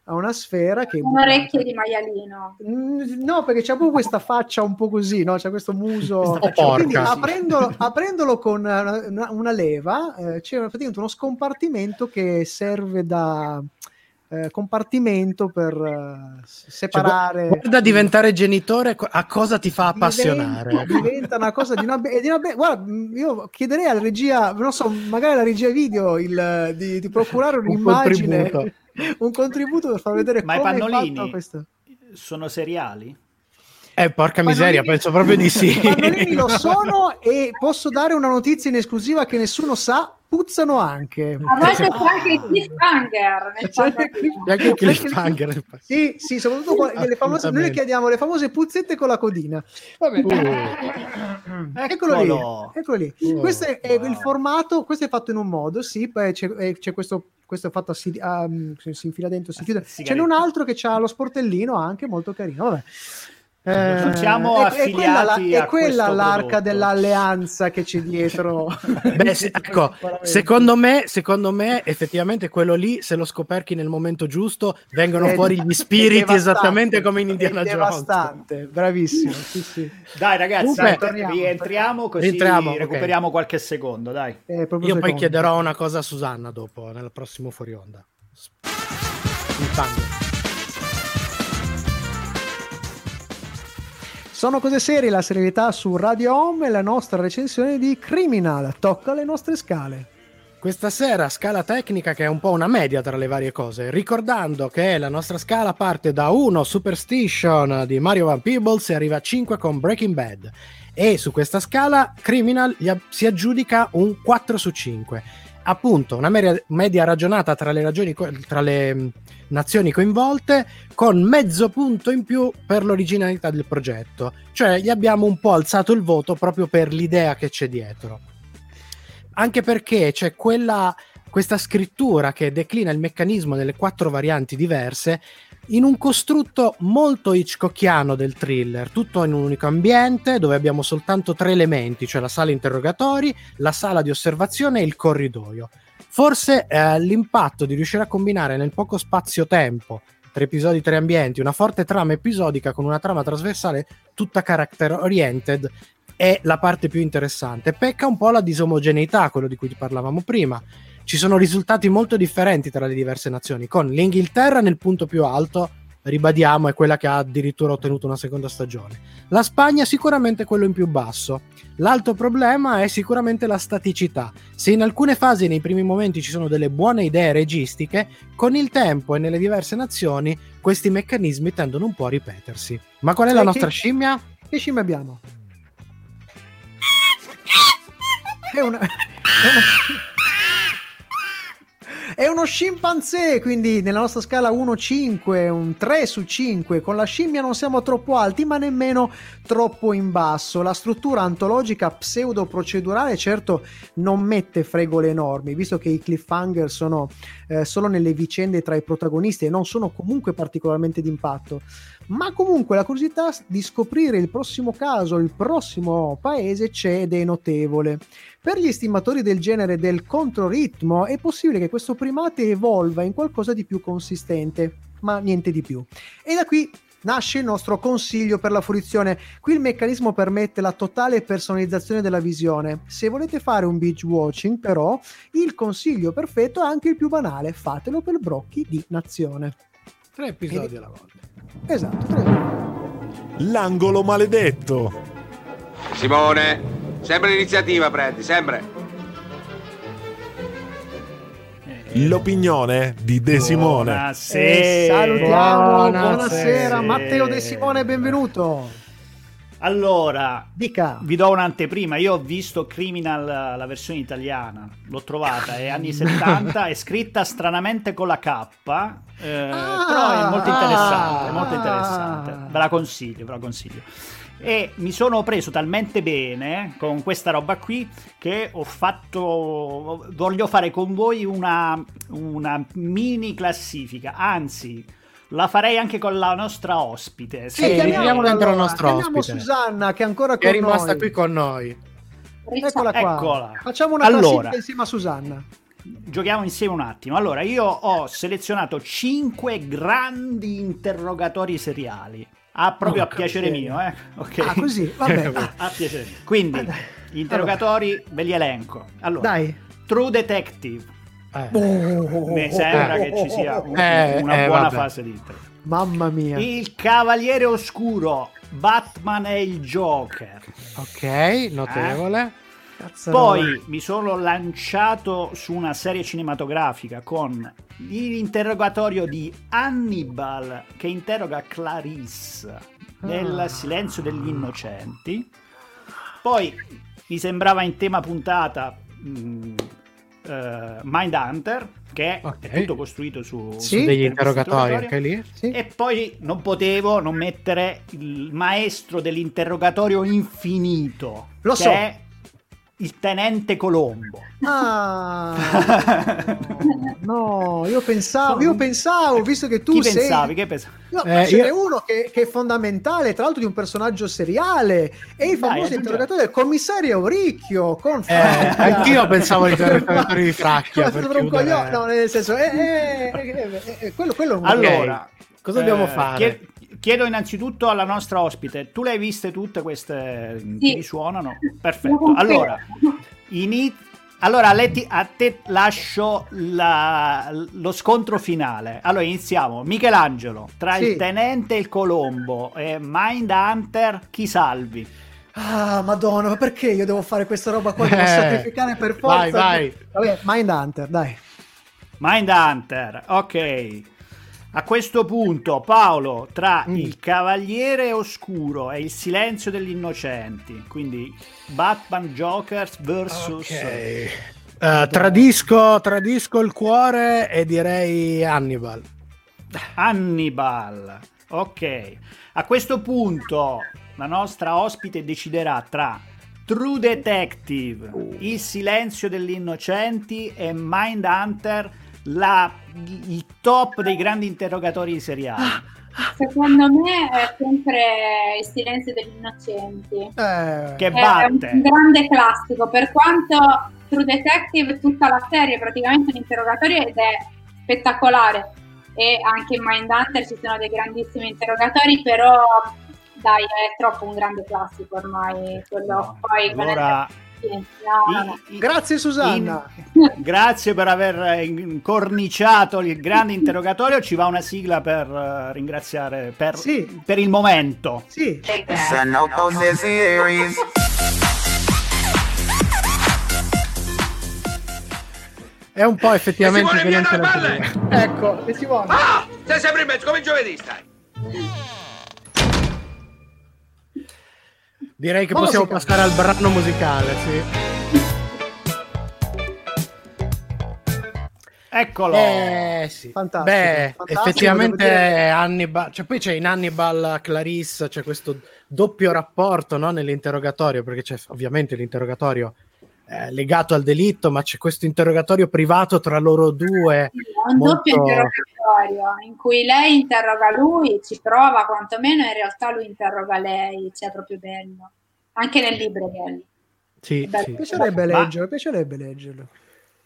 [SPEAKER 1] Ha una sfera che...
[SPEAKER 8] Un orecchio di maialino.
[SPEAKER 1] Mm, No, perché c'è proprio questa faccia un po' così, no? C'è questo muso.
[SPEAKER 2] Un po'
[SPEAKER 1] Quindi
[SPEAKER 2] porca.
[SPEAKER 1] aprendolo, <laughs> aprendolo con una, una- leva eh, c'è praticamente uno scompartimento che serve da eh, compartimento per
[SPEAKER 2] Cioè,
[SPEAKER 1] separare.
[SPEAKER 2] guarda diventare genitore a cosa ti fa appassionare
[SPEAKER 1] Diventa, diventa una cosa di una, be- di una be- guarda mh, io chiederei alla regia non so magari alla regia video il, di, di procurare
[SPEAKER 2] Un
[SPEAKER 1] un'immagine
[SPEAKER 2] contributo.
[SPEAKER 1] Un contributo per far vedere
[SPEAKER 4] Ma i
[SPEAKER 1] come è
[SPEAKER 4] pannolini?
[SPEAKER 1] fatto questo
[SPEAKER 4] Sono seriali?
[SPEAKER 2] Eh porca miseria
[SPEAKER 1] Pannolini-
[SPEAKER 2] penso proprio di sì
[SPEAKER 1] i pannolini lo sono e posso dare una notizia in esclusiva che nessuno sa puzzano anche
[SPEAKER 8] A volte c'è anche il cliffhanger
[SPEAKER 1] C'è anche
[SPEAKER 2] il cliffhanger
[SPEAKER 1] sì, sì, soprattutto qua- le famose, noi le chiediamo le famose puzzette con la codina. Vabbè. Eccolo lì,
[SPEAKER 4] Eccolo.
[SPEAKER 1] eccolo lì.
[SPEAKER 2] Oh,
[SPEAKER 1] questo è,
[SPEAKER 4] wow.
[SPEAKER 1] il formato, questo è fatto in un modo, sì, poi c'è, eh, c'è questo, questo è fatto a si, a- si infila dentro, si chiude.
[SPEAKER 4] si
[SPEAKER 1] Ce n'è un altro che ha lo sportellino anche molto carino. Vabbè. Eh,
[SPEAKER 4] Non siamo
[SPEAKER 1] è- è quella la-
[SPEAKER 4] affiliati
[SPEAKER 1] È
[SPEAKER 4] a
[SPEAKER 1] quella
[SPEAKER 4] questo
[SPEAKER 1] l'arca
[SPEAKER 4] prodotto.
[SPEAKER 1] dell'alleanza che c'è dietro. <laughs>
[SPEAKER 2] Beh, <laughs> se- ecco, secondo me, secondo me, effettivamente quello lì, se lo scoperchi nel momento giusto, vengono
[SPEAKER 1] È-
[SPEAKER 2] fuori gli <laughs> spiriti esattamente come in
[SPEAKER 1] è
[SPEAKER 2] Indiana Jones.
[SPEAKER 1] devastante, bravissimo. Sì, sì.
[SPEAKER 4] Dai ragazzi,
[SPEAKER 2] Comunque-
[SPEAKER 4] rientriamo, rientriamo così
[SPEAKER 2] Rientriamo,
[SPEAKER 4] recuperiamo qualche secondo, dai.
[SPEAKER 1] Proprio
[SPEAKER 2] Io poi
[SPEAKER 1] secondo.
[SPEAKER 2] chiederò una cosa a Susanna dopo, nel prossimo fuori onda. Il tango.
[SPEAKER 1] Sono cose serie, la serietà su Radio Home e la nostra recensione di Criminal. Tocca le nostre scale.
[SPEAKER 2] Questa sera scala tecnica che è un po' una media tra le varie cose, ricordando che la nostra scala parte da 1 Superstition di Mario Van Peebles e arriva a 5 con Breaking Bad e su questa scala Criminal si aggiudica un 4 su 5. Appunto, una media, media ragionata tra le, ragioni tra le mh, nazioni coinvolte con mezzo punto in più per l'originalità del progetto. Cioè gli abbiamo un po' alzato il voto proprio per l'idea che c'è dietro anche perché c'è quella, questa scrittura che declina il meccanismo nelle quattro varianti diverse in un costrutto molto Hitchcockiano del thriller, tutto in un unico ambiente dove abbiamo soltanto tre elementi, cioè la sala interrogatori, la sala di osservazione e il corridoio. Forse eh, l'impatto di riuscire a combinare nel poco spazio-tempo, tre episodi, tre ambienti, una forte trama episodica con una trama trasversale tutta character oriented è la parte più interessante. Pecca un po' la disomogeneità, quello di cui parlavamo prima. Ci sono risultati molto differenti tra le diverse nazioni, con l'Inghilterra nel punto più alto, ribadiamo, è quella che ha addirittura ottenuto una seconda stagione. La Spagna sicuramente quello in più basso. L'altro problema è sicuramente la staticità. Se in alcune fasi nei primi momenti ci sono delle buone idee registiche, con il tempo e nelle diverse nazioni questi meccanismi tendono un po' a ripetersi. Ma qual è la nostra
[SPEAKER 1] che-
[SPEAKER 2] scimmia?
[SPEAKER 1] Che scimmia abbiamo? <laughs> È una... È, una... è uno scimpanzé, quindi nella nostra scala 1-5, un 3 su 5. Con la scimmia non siamo troppo alti, ma nemmeno troppo in basso. La struttura antologica pseudo-procedurale, certo, non mette fregole enormi, visto che i cliffhanger sono eh, solo nelle vicende tra i protagonisti e non sono comunque particolarmente d'impatto ma comunque la curiosità di scoprire il prossimo caso, il prossimo paese c'è ed è notevole. Per gli stimatori del genere del controritmo è possibile che questo primate evolva in qualcosa di più consistente, ma niente di più. E da qui nasce il nostro consiglio per la fruizione. Qui il meccanismo permette la totale personalizzazione della visione. Se volete fare un binge watching, però, il consiglio perfetto è anche il più banale: fatelo per brocchi di nazione.
[SPEAKER 2] Tre episodi alla volta.
[SPEAKER 1] Esatto, tre.
[SPEAKER 7] L'angolo maledetto.
[SPEAKER 5] Simone, sempre l'iniziativa prendi, sempre.
[SPEAKER 7] L'opinione di De Simone.
[SPEAKER 4] Buonasera.
[SPEAKER 1] salutiamo,
[SPEAKER 2] Buonasera.
[SPEAKER 1] buonasera Matteo De Simone, benvenuto.
[SPEAKER 4] Allora,
[SPEAKER 1] Dica.
[SPEAKER 4] vi do un'anteprima. Io ho visto Criminal, la versione italiana, l'ho trovata, è anni <laughs> 70, è scritta stranamente con la K, eh, però è molto interessante, è molto
[SPEAKER 1] ah.
[SPEAKER 4] interessante. Ve la consiglio, ve la consiglio. E mi sono preso talmente bene con questa roba qui che ho fatto. Voglio fare con voi una, una mini classifica. Anzi, la farei anche con la nostra ospite.
[SPEAKER 2] Sì,
[SPEAKER 4] se-
[SPEAKER 2] chiamiamo dentro il nostro
[SPEAKER 1] chiamiamo
[SPEAKER 2] ospite.
[SPEAKER 1] Susanna che è ancora
[SPEAKER 2] Che
[SPEAKER 1] con
[SPEAKER 2] è rimasta
[SPEAKER 1] noi.
[SPEAKER 2] qui con noi.
[SPEAKER 1] Eccola qua.
[SPEAKER 4] Eccola.
[SPEAKER 1] Facciamo una
[SPEAKER 4] Allora.
[SPEAKER 1] classifica insieme a Susanna.
[SPEAKER 4] Giochiamo insieme un attimo. Allora, io ho selezionato 5 grandi interrogatori seriali. Ah, proprio a
[SPEAKER 2] Porca <laughs>
[SPEAKER 4] piacere mio, eh? Ok.
[SPEAKER 1] Ah, così, vabbè.
[SPEAKER 4] A piacere mio. Quindi, gli interrogatori ve li elenco. Allora,
[SPEAKER 1] Dai.
[SPEAKER 4] True Detective.
[SPEAKER 2] Eh.
[SPEAKER 4] Mi sembra che ci sia un-
[SPEAKER 2] Eh,
[SPEAKER 4] una
[SPEAKER 2] eh,
[SPEAKER 4] buona
[SPEAKER 2] vabbè.
[SPEAKER 4] fase di intro.
[SPEAKER 1] Mamma mia.
[SPEAKER 4] Il Cavaliere Oscuro, Batman e il Joker.
[SPEAKER 2] Ok, notevole.
[SPEAKER 1] Cazzarola.
[SPEAKER 4] Poi mi sono lanciato su una serie cinematografica con l'interrogatorio di Hannibal che interroga Clarisse nel
[SPEAKER 1] Ah.
[SPEAKER 4] silenzio degli innocenti. Poi mi sembrava in tema puntata mh, eh, Mindhunter che
[SPEAKER 2] Ok.
[SPEAKER 4] è tutto costruito su,
[SPEAKER 1] Sì.
[SPEAKER 2] Su degli interrogatori anche lì.
[SPEAKER 1] Sì.
[SPEAKER 4] e poi non potevo non mettere il maestro dell'interrogatorio infinito.
[SPEAKER 1] Lo so.
[SPEAKER 4] è il tenente Colombo.
[SPEAKER 1] Ah, <laughs> no, io pensavo, io pensavo, visto che tu
[SPEAKER 4] Chi
[SPEAKER 1] sei...
[SPEAKER 4] pensavi? Che pensavi?
[SPEAKER 1] No,
[SPEAKER 2] Eh,
[SPEAKER 1] ma ce n'è
[SPEAKER 2] io-
[SPEAKER 1] uno che, che è fondamentale, tra l'altro di un personaggio seriale, e il
[SPEAKER 4] Dai,
[SPEAKER 1] famoso
[SPEAKER 4] aggiungi-
[SPEAKER 1] interrogatore del commissario Auricchio con
[SPEAKER 2] Eh, anch'io pensavo all'interrogatore <laughs> di Fracchia,
[SPEAKER 1] no, nel senso, eh, eh, eh, eh, eh, quello, quello è un
[SPEAKER 4] Allora,
[SPEAKER 2] cosa dobbiamo
[SPEAKER 4] eh,
[SPEAKER 2] fare?
[SPEAKER 4] chie- Chiedo innanzitutto alla nostra ospite, tu le hai viste tutte queste? Ti risuonano? Perfetto. Allora, ini- allora a, lei ti- a te lascio la- lo scontro finale. Allora iniziamo. Michelangelo, tra
[SPEAKER 1] Sì.
[SPEAKER 4] il tenente e il Colombo e Mind Hunter, chi salvi?
[SPEAKER 1] Ah, madonna, ma perché io devo fare questa roba qua? Devo
[SPEAKER 2] Eh,
[SPEAKER 1] sacrificare per forza.
[SPEAKER 2] vai, vai.
[SPEAKER 1] Vabbè, Mindhunter, dai.
[SPEAKER 4] Mind Hunter, ok. A questo punto, Paolo, tra
[SPEAKER 1] Mm.
[SPEAKER 4] il Cavaliere Oscuro e il Silenzio degli Innocenti, quindi Batman Jokers versus
[SPEAKER 2] Eh, tradisco, tradisco il cuore e direi Hannibal.
[SPEAKER 4] Hannibal. Ok. A questo punto, la nostra ospite deciderà tra True Detective, Il Silenzio degli Innocenti e Mindhunter, la, il top dei grandi interrogatori seriali.
[SPEAKER 8] Secondo me è sempre il silenzio degli innocenti.
[SPEAKER 1] Eh,
[SPEAKER 4] Che
[SPEAKER 8] È
[SPEAKER 4] batte.
[SPEAKER 8] un grande classico, per quanto True Detective tutta la serie è praticamente un interrogatorio ed è spettacolare e anche in Mindhunter ci sono dei grandissimi interrogatori, però dai, è troppo un grande classico ormai quello poi
[SPEAKER 4] Allora,
[SPEAKER 8] no, no, no.
[SPEAKER 4] i- i-
[SPEAKER 1] Grazie Susanna.
[SPEAKER 4] in- <laughs> grazie per aver incorniciato il grande interrogatorio. Ci va una sigla per eh, ringraziare per,
[SPEAKER 1] Sì.
[SPEAKER 4] per il momento.
[SPEAKER 1] Sì,
[SPEAKER 2] È un po' effettivamente
[SPEAKER 5] Simone, via
[SPEAKER 2] violento
[SPEAKER 5] dalle palle!
[SPEAKER 1] ecco, e Simone.
[SPEAKER 5] Ah! Sei sempre in mezzo, come giovedì stai.
[SPEAKER 2] Direi che
[SPEAKER 1] Ma
[SPEAKER 2] possiamo
[SPEAKER 1] musica.
[SPEAKER 2] passare al brano musicale, sì.
[SPEAKER 4] Eccolo.
[SPEAKER 2] Eh sì.
[SPEAKER 1] Fantastico,
[SPEAKER 2] Beh,
[SPEAKER 1] fantastico,
[SPEAKER 2] effettivamente. Hannibal, cioè poi c'è in Hannibal Clarisse, c'è questo doppio rapporto no, nell'interrogatorio, perché c'è ovviamente l'interrogatorio eh, legato al delitto, ma c'è questo interrogatorio privato tra loro due.
[SPEAKER 8] È un
[SPEAKER 2] molto-
[SPEAKER 8] doppio interrogatorio in cui lei interroga lui, ci prova quantomeno, in realtà lui interroga lei, cioè è proprio bello. Anche nel libro è bello.
[SPEAKER 2] Sì, sì.
[SPEAKER 1] Mi piacerebbe
[SPEAKER 4] Ma-
[SPEAKER 1] leggerlo, piacerebbe leggerlo.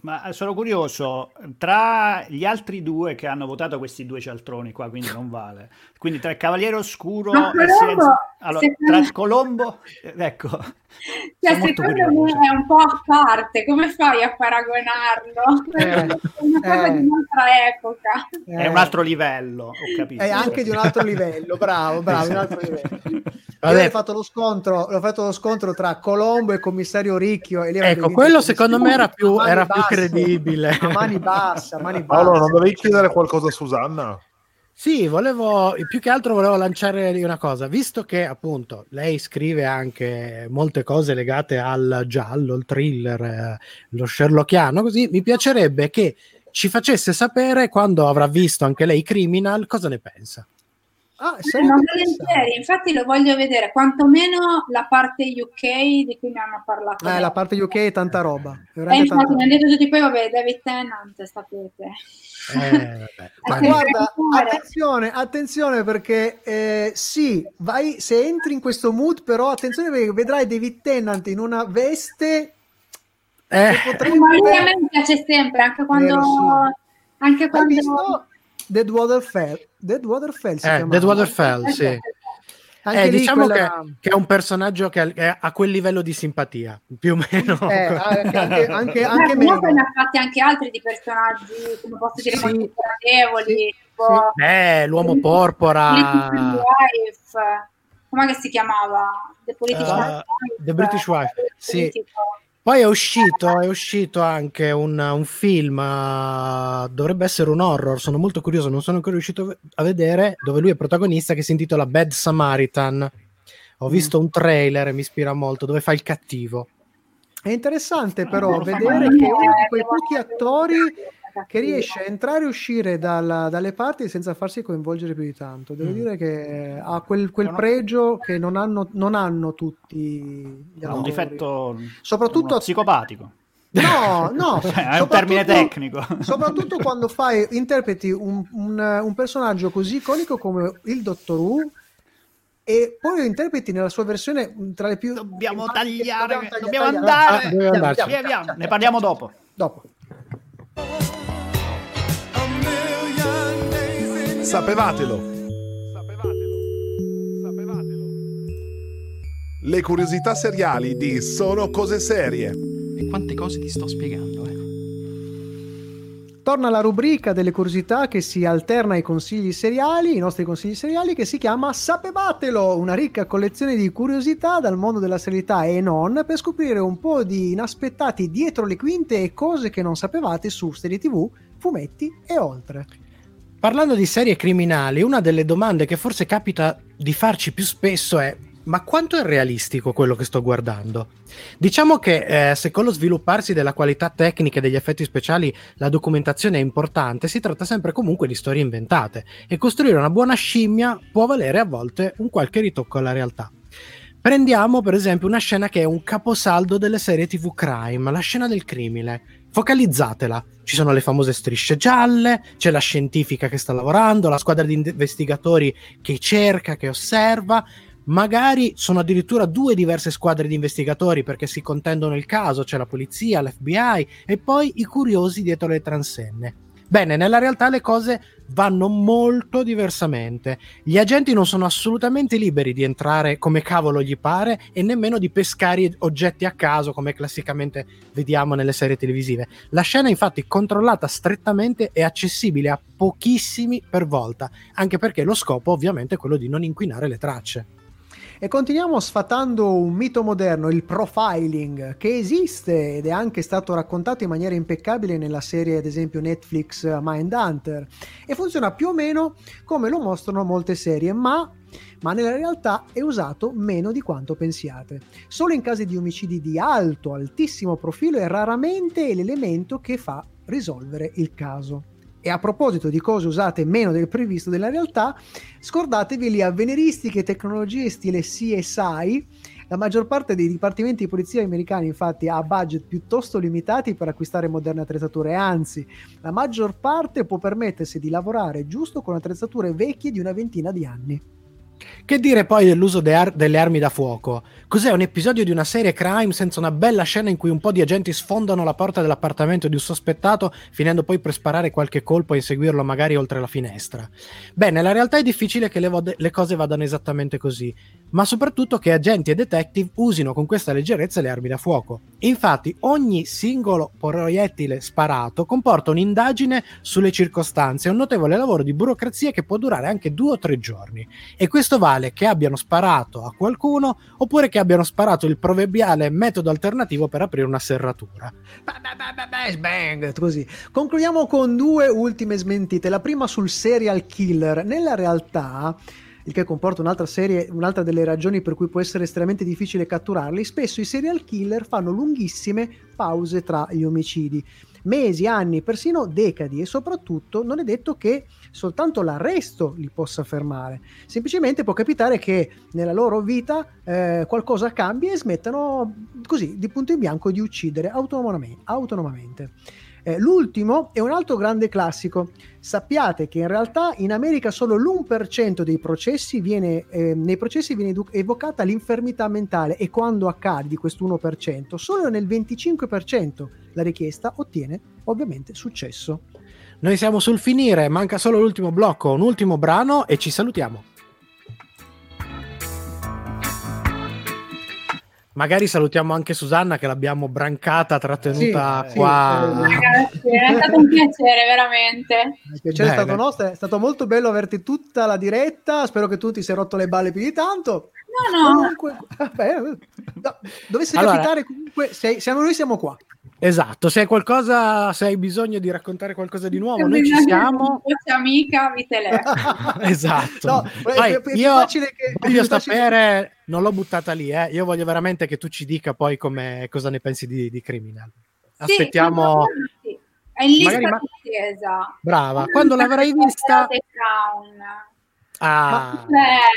[SPEAKER 4] Ma sono curioso, tra gli altri due che hanno votato questi due cialtroni qua, quindi non vale. Quindi tra il Cavaliere Oscuro
[SPEAKER 8] Ma
[SPEAKER 4] e
[SPEAKER 8] Colombo,
[SPEAKER 4] Silenzio... Allora,
[SPEAKER 8] secondo-
[SPEAKER 4] tra il Colombo... eh, Ecco,
[SPEAKER 8] Cioè, <laughs> secondo
[SPEAKER 4] curioso.
[SPEAKER 8] me è un po' a parte, come fai a paragonarlo?
[SPEAKER 1] Eh,
[SPEAKER 8] È <laughs> una cosa
[SPEAKER 1] eh.
[SPEAKER 8] di un'altra epoca.
[SPEAKER 4] È un altro livello, ho capito.
[SPEAKER 1] È anche di un altro livello, bravo, bravo, di un altro livello. <laughs> Io
[SPEAKER 2] Vabbè.
[SPEAKER 1] ho fatto lo scontro, ho fatto lo scontro tra Colombo e commissario Ricchio. E
[SPEAKER 2] Ecco, quello secondo me era più, era più credibile.
[SPEAKER 1] A mani basse, a mani basse.
[SPEAKER 3] Paolo, non dovevi chiedere qualcosa a Susanna?
[SPEAKER 2] Sì, volevo più che altro volevo lanciare una cosa, visto che appunto lei scrive anche molte cose legate al giallo, il thriller, eh, lo sherlockiano, così mi piacerebbe che ci facesse sapere quando avrà visto anche lei Criminal cosa ne pensa.
[SPEAKER 1] Ah,
[SPEAKER 8] non volentieri, infatti lo voglio vedere, quantomeno la parte UK di cui mi hanno parlato.
[SPEAKER 1] Eh, la parte UK è tanta roba. è
[SPEAKER 8] E
[SPEAKER 1] veramente
[SPEAKER 8] infatti
[SPEAKER 1] tanta
[SPEAKER 8] mi hanno detto tutti poi, vabbè, David Tennant, sapete.
[SPEAKER 2] Eh, vabbè.
[SPEAKER 1] Ma <laughs> guarda, attenzione, attenzione perché eh, sì, vai, se entri in questo mood, però attenzione perché vedrai David Tennant in una veste
[SPEAKER 2] Eh,
[SPEAKER 1] potrebbe...
[SPEAKER 8] Ma lui a me piace sempre, anche quando...
[SPEAKER 1] Vero, sì.
[SPEAKER 8] Anche
[SPEAKER 1] Hai
[SPEAKER 8] quando...
[SPEAKER 1] visto Deadwater Fell? Deadwater Fell si
[SPEAKER 2] eh. Deadwater Fell, sì.
[SPEAKER 1] Anche
[SPEAKER 2] Eh,
[SPEAKER 1] lì
[SPEAKER 2] diciamo
[SPEAKER 1] quella-
[SPEAKER 2] che, che è un personaggio che è a quel livello di simpatia, più o meno.
[SPEAKER 1] Eh, anche, anche, <laughs> anche,
[SPEAKER 8] Eh,
[SPEAKER 1] anche
[SPEAKER 8] comunque
[SPEAKER 1] Megan.
[SPEAKER 8] ne ha fatti anche altri di personaggi, come posso dire,
[SPEAKER 1] Sì.
[SPEAKER 8] molto gradevoli,
[SPEAKER 1] Sì,
[SPEAKER 8] tipo
[SPEAKER 2] Eh, l'uomo
[SPEAKER 8] Politician
[SPEAKER 2] porpora.
[SPEAKER 8] Wife, com'è che si chiamava? The Politician
[SPEAKER 2] Uh,
[SPEAKER 8] Wife.
[SPEAKER 2] The British Wife, sì.
[SPEAKER 8] Politico.
[SPEAKER 2] Poi è uscito, è uscito anche un, un film, eh, dovrebbe essere un horror, sono molto curioso, non sono ancora riuscito a vedere, dove lui è protagonista che si intitola Bad Samaritan. Ho
[SPEAKER 1] Mm.
[SPEAKER 2] visto un trailer e mi ispira molto, dove fa il cattivo.
[SPEAKER 1] È interessante però
[SPEAKER 4] lo fa
[SPEAKER 1] vedere che uno di quei pochi attori che riesce a entrare e uscire dalla- dalle parti senza farsi coinvolgere più di tanto. Devo
[SPEAKER 2] Mm.
[SPEAKER 1] dire che ha quel, quel pregio che non hanno, non hanno tutti gli
[SPEAKER 4] Ha un
[SPEAKER 1] autori.
[SPEAKER 4] difetto
[SPEAKER 1] Soprattutto-
[SPEAKER 4] uno psicopatico.
[SPEAKER 1] No, no, <laughs>
[SPEAKER 4] Cioè, è un termine tecnico.
[SPEAKER 1] Soprattutto quando fai, interpreti un, un- un personaggio così iconico come il Dottor Who e poi lo interpreti nella sua versione tra le più...
[SPEAKER 4] Dobbiamo tagliare,
[SPEAKER 1] taglia-
[SPEAKER 4] dobbiamo
[SPEAKER 1] tagliare.
[SPEAKER 4] andare.
[SPEAKER 2] Ah, dobbiamo andarci.
[SPEAKER 4] Via, via, ne parliamo dopo.
[SPEAKER 1] Dopo.
[SPEAKER 7] Sapevatelo. Le curiosità seriali di Sono cose serie.
[SPEAKER 9] E quante cose ti sto spiegando, eh?
[SPEAKER 1] Torna la rubrica delle curiosità che si alterna ai consigli seriali, i nostri consigli seriali, che si chiama Sapevatelo, una ricca collezione di curiosità dal mondo della serialità e non, per scoprire un po' di inaspettati dietro le quinte e cose che non sapevate su serie tv, fumetti e oltre.
[SPEAKER 2] Parlando di serie criminali, una delle domande che forse capita di farci più spesso è: ma quanto è realistico quello che sto guardando? Diciamo che eh, se con lo svilupparsi della qualità tecnica e degli effetti speciali la documentazione è importante, si tratta sempre comunque di storie inventate e costruire una buona scimmia può valere a volte un qualche ritocco alla realtà. Prendiamo per esempio una scena che è un caposaldo delle serie TV crime, la scena del crimine. Focalizzatela. Ci sono le famose strisce gialle, c'è la scientifica che sta lavorando, la squadra di investigatori che cerca, che osserva. Magari sono addirittura due diverse squadre di investigatori perché si contendono il caso, c'è la polizia, l'FBI e poi i curiosi dietro le transenne. Bene, nella realtà le cose vanno molto diversamente. Gli agenti non sono assolutamente liberi di entrare come cavolo gli pare e nemmeno di pescare oggetti a caso come classicamente vediamo nelle serie televisive. La scena è infatti controllata strettamente e accessibile a pochissimi per volta, anche perché lo scopo ovviamente è quello di non inquinare le tracce.
[SPEAKER 1] E continuiamo sfatando un mito moderno, il profiling, che esiste ed è anche stato raccontato in maniera impeccabile nella serie, ad esempio, Netflix eh, Mindhunter. E funziona più o meno come lo mostrano molte serie, ma, ma nella realtà è usato meno di quanto pensiate. Solo in casi di omicidi di alto, altissimo profilo è raramente l'elemento che fa risolvere il caso. E a proposito di cose usate meno del previsto della realtà, scordatevi le avveniristiche tecnologie stile CSI. La maggior parte dei dipartimenti di polizia americani infatti ha budget piuttosto limitati per acquistare moderne attrezzature, anzi la maggior parte può permettersi di lavorare giusto con attrezzature vecchie di una ventina di anni.
[SPEAKER 2] Che dire poi dell'uso de ar- delle armi da fuoco? Cos'è un episodio di una serie crime senza una bella scena in cui un po' di agenti sfondano la porta dell'appartamento di un sospettato, finendo poi per sparare qualche colpo e inseguirlo magari oltre la finestra? Beh, nella realtà è difficile che le, vode- le cose vadano esattamente così, ma soprattutto che agenti e detective usino con questa leggerezza le armi da fuoco. Infatti, ogni singolo proiettile sparato comporta un'indagine sulle circostanze e un notevole lavoro di burocrazia che può durare anche due o tre giorni. E questo vale che abbiano sparato a qualcuno oppure che abbiano sparato il proverbiale metodo alternativo per aprire una serratura.
[SPEAKER 1] Bang, così. Concludiamo con due ultime smentite. La prima sul serial killer. Nella realtà, il che comporta un'altra serie, un'altra delle ragioni per cui può essere estremamente difficile catturarli, spesso i serial killer fanno lunghissime pause tra gli omicidi. Mesi, anni, persino decadi e soprattutto non è detto che soltanto l'arresto li possa fermare. Semplicemente può capitare che nella loro vita eh, qualcosa cambia e smettano così di punto in bianco di uccidere autonomamente. autonomamente. Eh, l'ultimo è un altro grande classico. Sappiate che in realtà in America solo l'1% dei processi viene, eh, nei processi viene edu- evocata l'infermità mentale e quando accade di questo 1%, solo nel 25% la richiesta ottiene ovviamente successo.
[SPEAKER 2] Noi siamo sul finire, manca solo l'ultimo blocco, un ultimo brano e ci salutiamo. Magari salutiamo anche Susanna che l'abbiamo brancata, trattenuta
[SPEAKER 1] Sì,
[SPEAKER 2] qua.
[SPEAKER 1] sì,
[SPEAKER 8] Ragazzi, è stato un piacere, veramente.
[SPEAKER 1] Il piacere è
[SPEAKER 2] Bene.
[SPEAKER 1] stato nostro, è stato molto bello averti tutta la diretta, spero che tu ti sei rotto le balle più di tanto.
[SPEAKER 8] No, no,
[SPEAKER 1] Comunque, <laughs> vabbè, no, dovesse
[SPEAKER 2] Allora-
[SPEAKER 1] capitare comunque, sei- siamo noi siamo qua.
[SPEAKER 2] Esatto, se hai qualcosa, se hai bisogno di raccontare qualcosa di nuovo, noi ci siamo.
[SPEAKER 8] Voce amica, vitele. <laughs>
[SPEAKER 2] esatto.
[SPEAKER 1] No, è-
[SPEAKER 2] Poi
[SPEAKER 1] è più
[SPEAKER 2] io
[SPEAKER 1] facile che- <laughs> è
[SPEAKER 2] voglio sapere, non l'ho buttata lì, eh. io voglio veramente che tu ci dica poi come, cosa ne pensi di, di Criminal.
[SPEAKER 8] Sì,
[SPEAKER 2] Aspettiamo.
[SPEAKER 8] sì. È in lista
[SPEAKER 2] ma-
[SPEAKER 8] attesa.
[SPEAKER 2] Brava, quando l'avrai vista... Ah,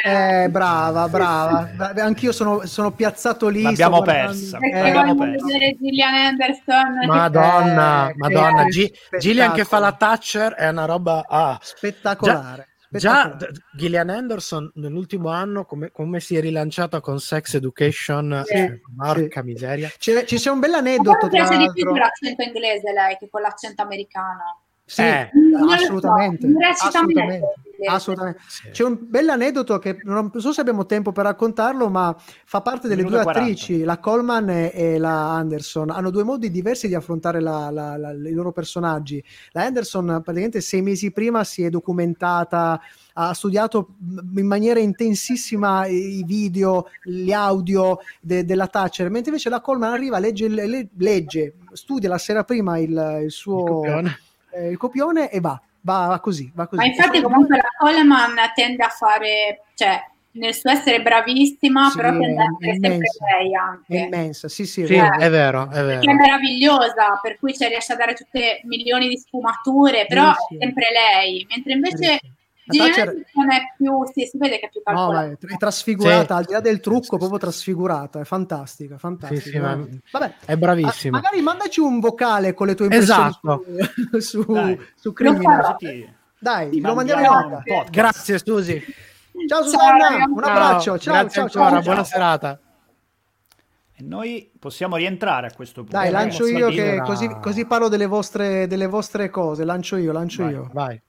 [SPEAKER 8] Eh,
[SPEAKER 1] Eh, brava, brava. Bra- Anch'io sono, sono piazzato lì.
[SPEAKER 4] L'abbiamo persa.
[SPEAKER 8] perché
[SPEAKER 1] Eh,
[SPEAKER 4] persa.
[SPEAKER 8] vedere Gillian Anderson.
[SPEAKER 2] Madonna,
[SPEAKER 1] Eh,
[SPEAKER 2] Madonna,
[SPEAKER 1] spettacolo.
[SPEAKER 2] Gillian che fa la Thatcher è una roba... Ah.
[SPEAKER 1] Spettacolare.
[SPEAKER 2] Già
[SPEAKER 1] spettacolare.
[SPEAKER 2] d- Gillian Anderson nell'ultimo anno come, come si è rilanciata con Sex Education,
[SPEAKER 8] Sì.
[SPEAKER 2] eh, porca
[SPEAKER 1] Sì.
[SPEAKER 2] miseria.
[SPEAKER 1] C'è, ci c'è un bel aneddoto,
[SPEAKER 8] mi
[SPEAKER 1] tra
[SPEAKER 8] piace di più
[SPEAKER 1] l'altro.
[SPEAKER 8] con l'accento inglese lei che con l'accento americano.
[SPEAKER 1] Sì,
[SPEAKER 2] Eh.
[SPEAKER 1] Assolutamente. assolutamente. Assolutamente.
[SPEAKER 2] Sì.
[SPEAKER 1] C'è un bell'aneddoto che non so se abbiamo tempo per raccontarlo, ma fa parte delle
[SPEAKER 4] Minuto
[SPEAKER 1] due
[SPEAKER 4] e 40.
[SPEAKER 1] attrici, la Coleman e, e la Anderson. Hanno due modi diversi di affrontare la- la- la- i loro personaggi. La Anderson praticamente sei mesi prima si è documentata, ha studiato in maniera intensissima i i video, gli audio de- della Thatcher, mentre invece la Coleman arriva, legge, le- legge studia la sera prima il, il suo
[SPEAKER 2] Il copione.
[SPEAKER 1] eh, il copione e va, va, va così, va così.
[SPEAKER 8] Ma infatti comunque la Coleman tende a fare, cioè nel suo essere bravissima,
[SPEAKER 1] Sì,
[SPEAKER 8] però tende a
[SPEAKER 1] è
[SPEAKER 8] essere sempre lei
[SPEAKER 1] è
[SPEAKER 8] anche.
[SPEAKER 1] immensa, sì, sì, è
[SPEAKER 2] Sì,
[SPEAKER 1] vero.
[SPEAKER 2] è vero, è
[SPEAKER 8] Che è
[SPEAKER 2] vero.
[SPEAKER 8] meravigliosa, per cui ci riesce a dare tutte milioni di sfumature, però
[SPEAKER 1] sì.
[SPEAKER 8] è sempre lei, mentre invece Anderson è più, sì, si vede che è più
[SPEAKER 1] No,
[SPEAKER 8] calcolata.
[SPEAKER 1] ma è, è trasfigurata,
[SPEAKER 2] Sì.
[SPEAKER 1] al di là del trucco, proprio
[SPEAKER 2] sì.
[SPEAKER 1] trasfigurata, è fantastica, fantastica.
[SPEAKER 2] Sì, sì, ma-
[SPEAKER 1] Vabbè,
[SPEAKER 2] È bravissima.
[SPEAKER 1] ah, magari mandaci un vocale con le tue impressioni
[SPEAKER 2] Esatto.
[SPEAKER 1] su, <laughs> su,
[SPEAKER 4] Dai.
[SPEAKER 1] su.
[SPEAKER 4] Sì.
[SPEAKER 1] Dai,
[SPEAKER 4] Ti
[SPEAKER 1] lo mandiamo in onda.
[SPEAKER 2] Grazie Susi.
[SPEAKER 1] Ciao
[SPEAKER 8] Ciao,
[SPEAKER 1] Susanna,
[SPEAKER 8] ragazzi.
[SPEAKER 1] un abbraccio, ciao,
[SPEAKER 2] Grazie
[SPEAKER 1] ciao,
[SPEAKER 2] ancora,
[SPEAKER 1] ciao,
[SPEAKER 2] buona
[SPEAKER 1] ciao.
[SPEAKER 2] serata.
[SPEAKER 4] E noi possiamo rientrare a questo punto.
[SPEAKER 1] Dai, lancio io che così, così parlo delle vostre, delle vostre cose, lancio io, lancio
[SPEAKER 2] Vai,
[SPEAKER 1] io.
[SPEAKER 2] vai.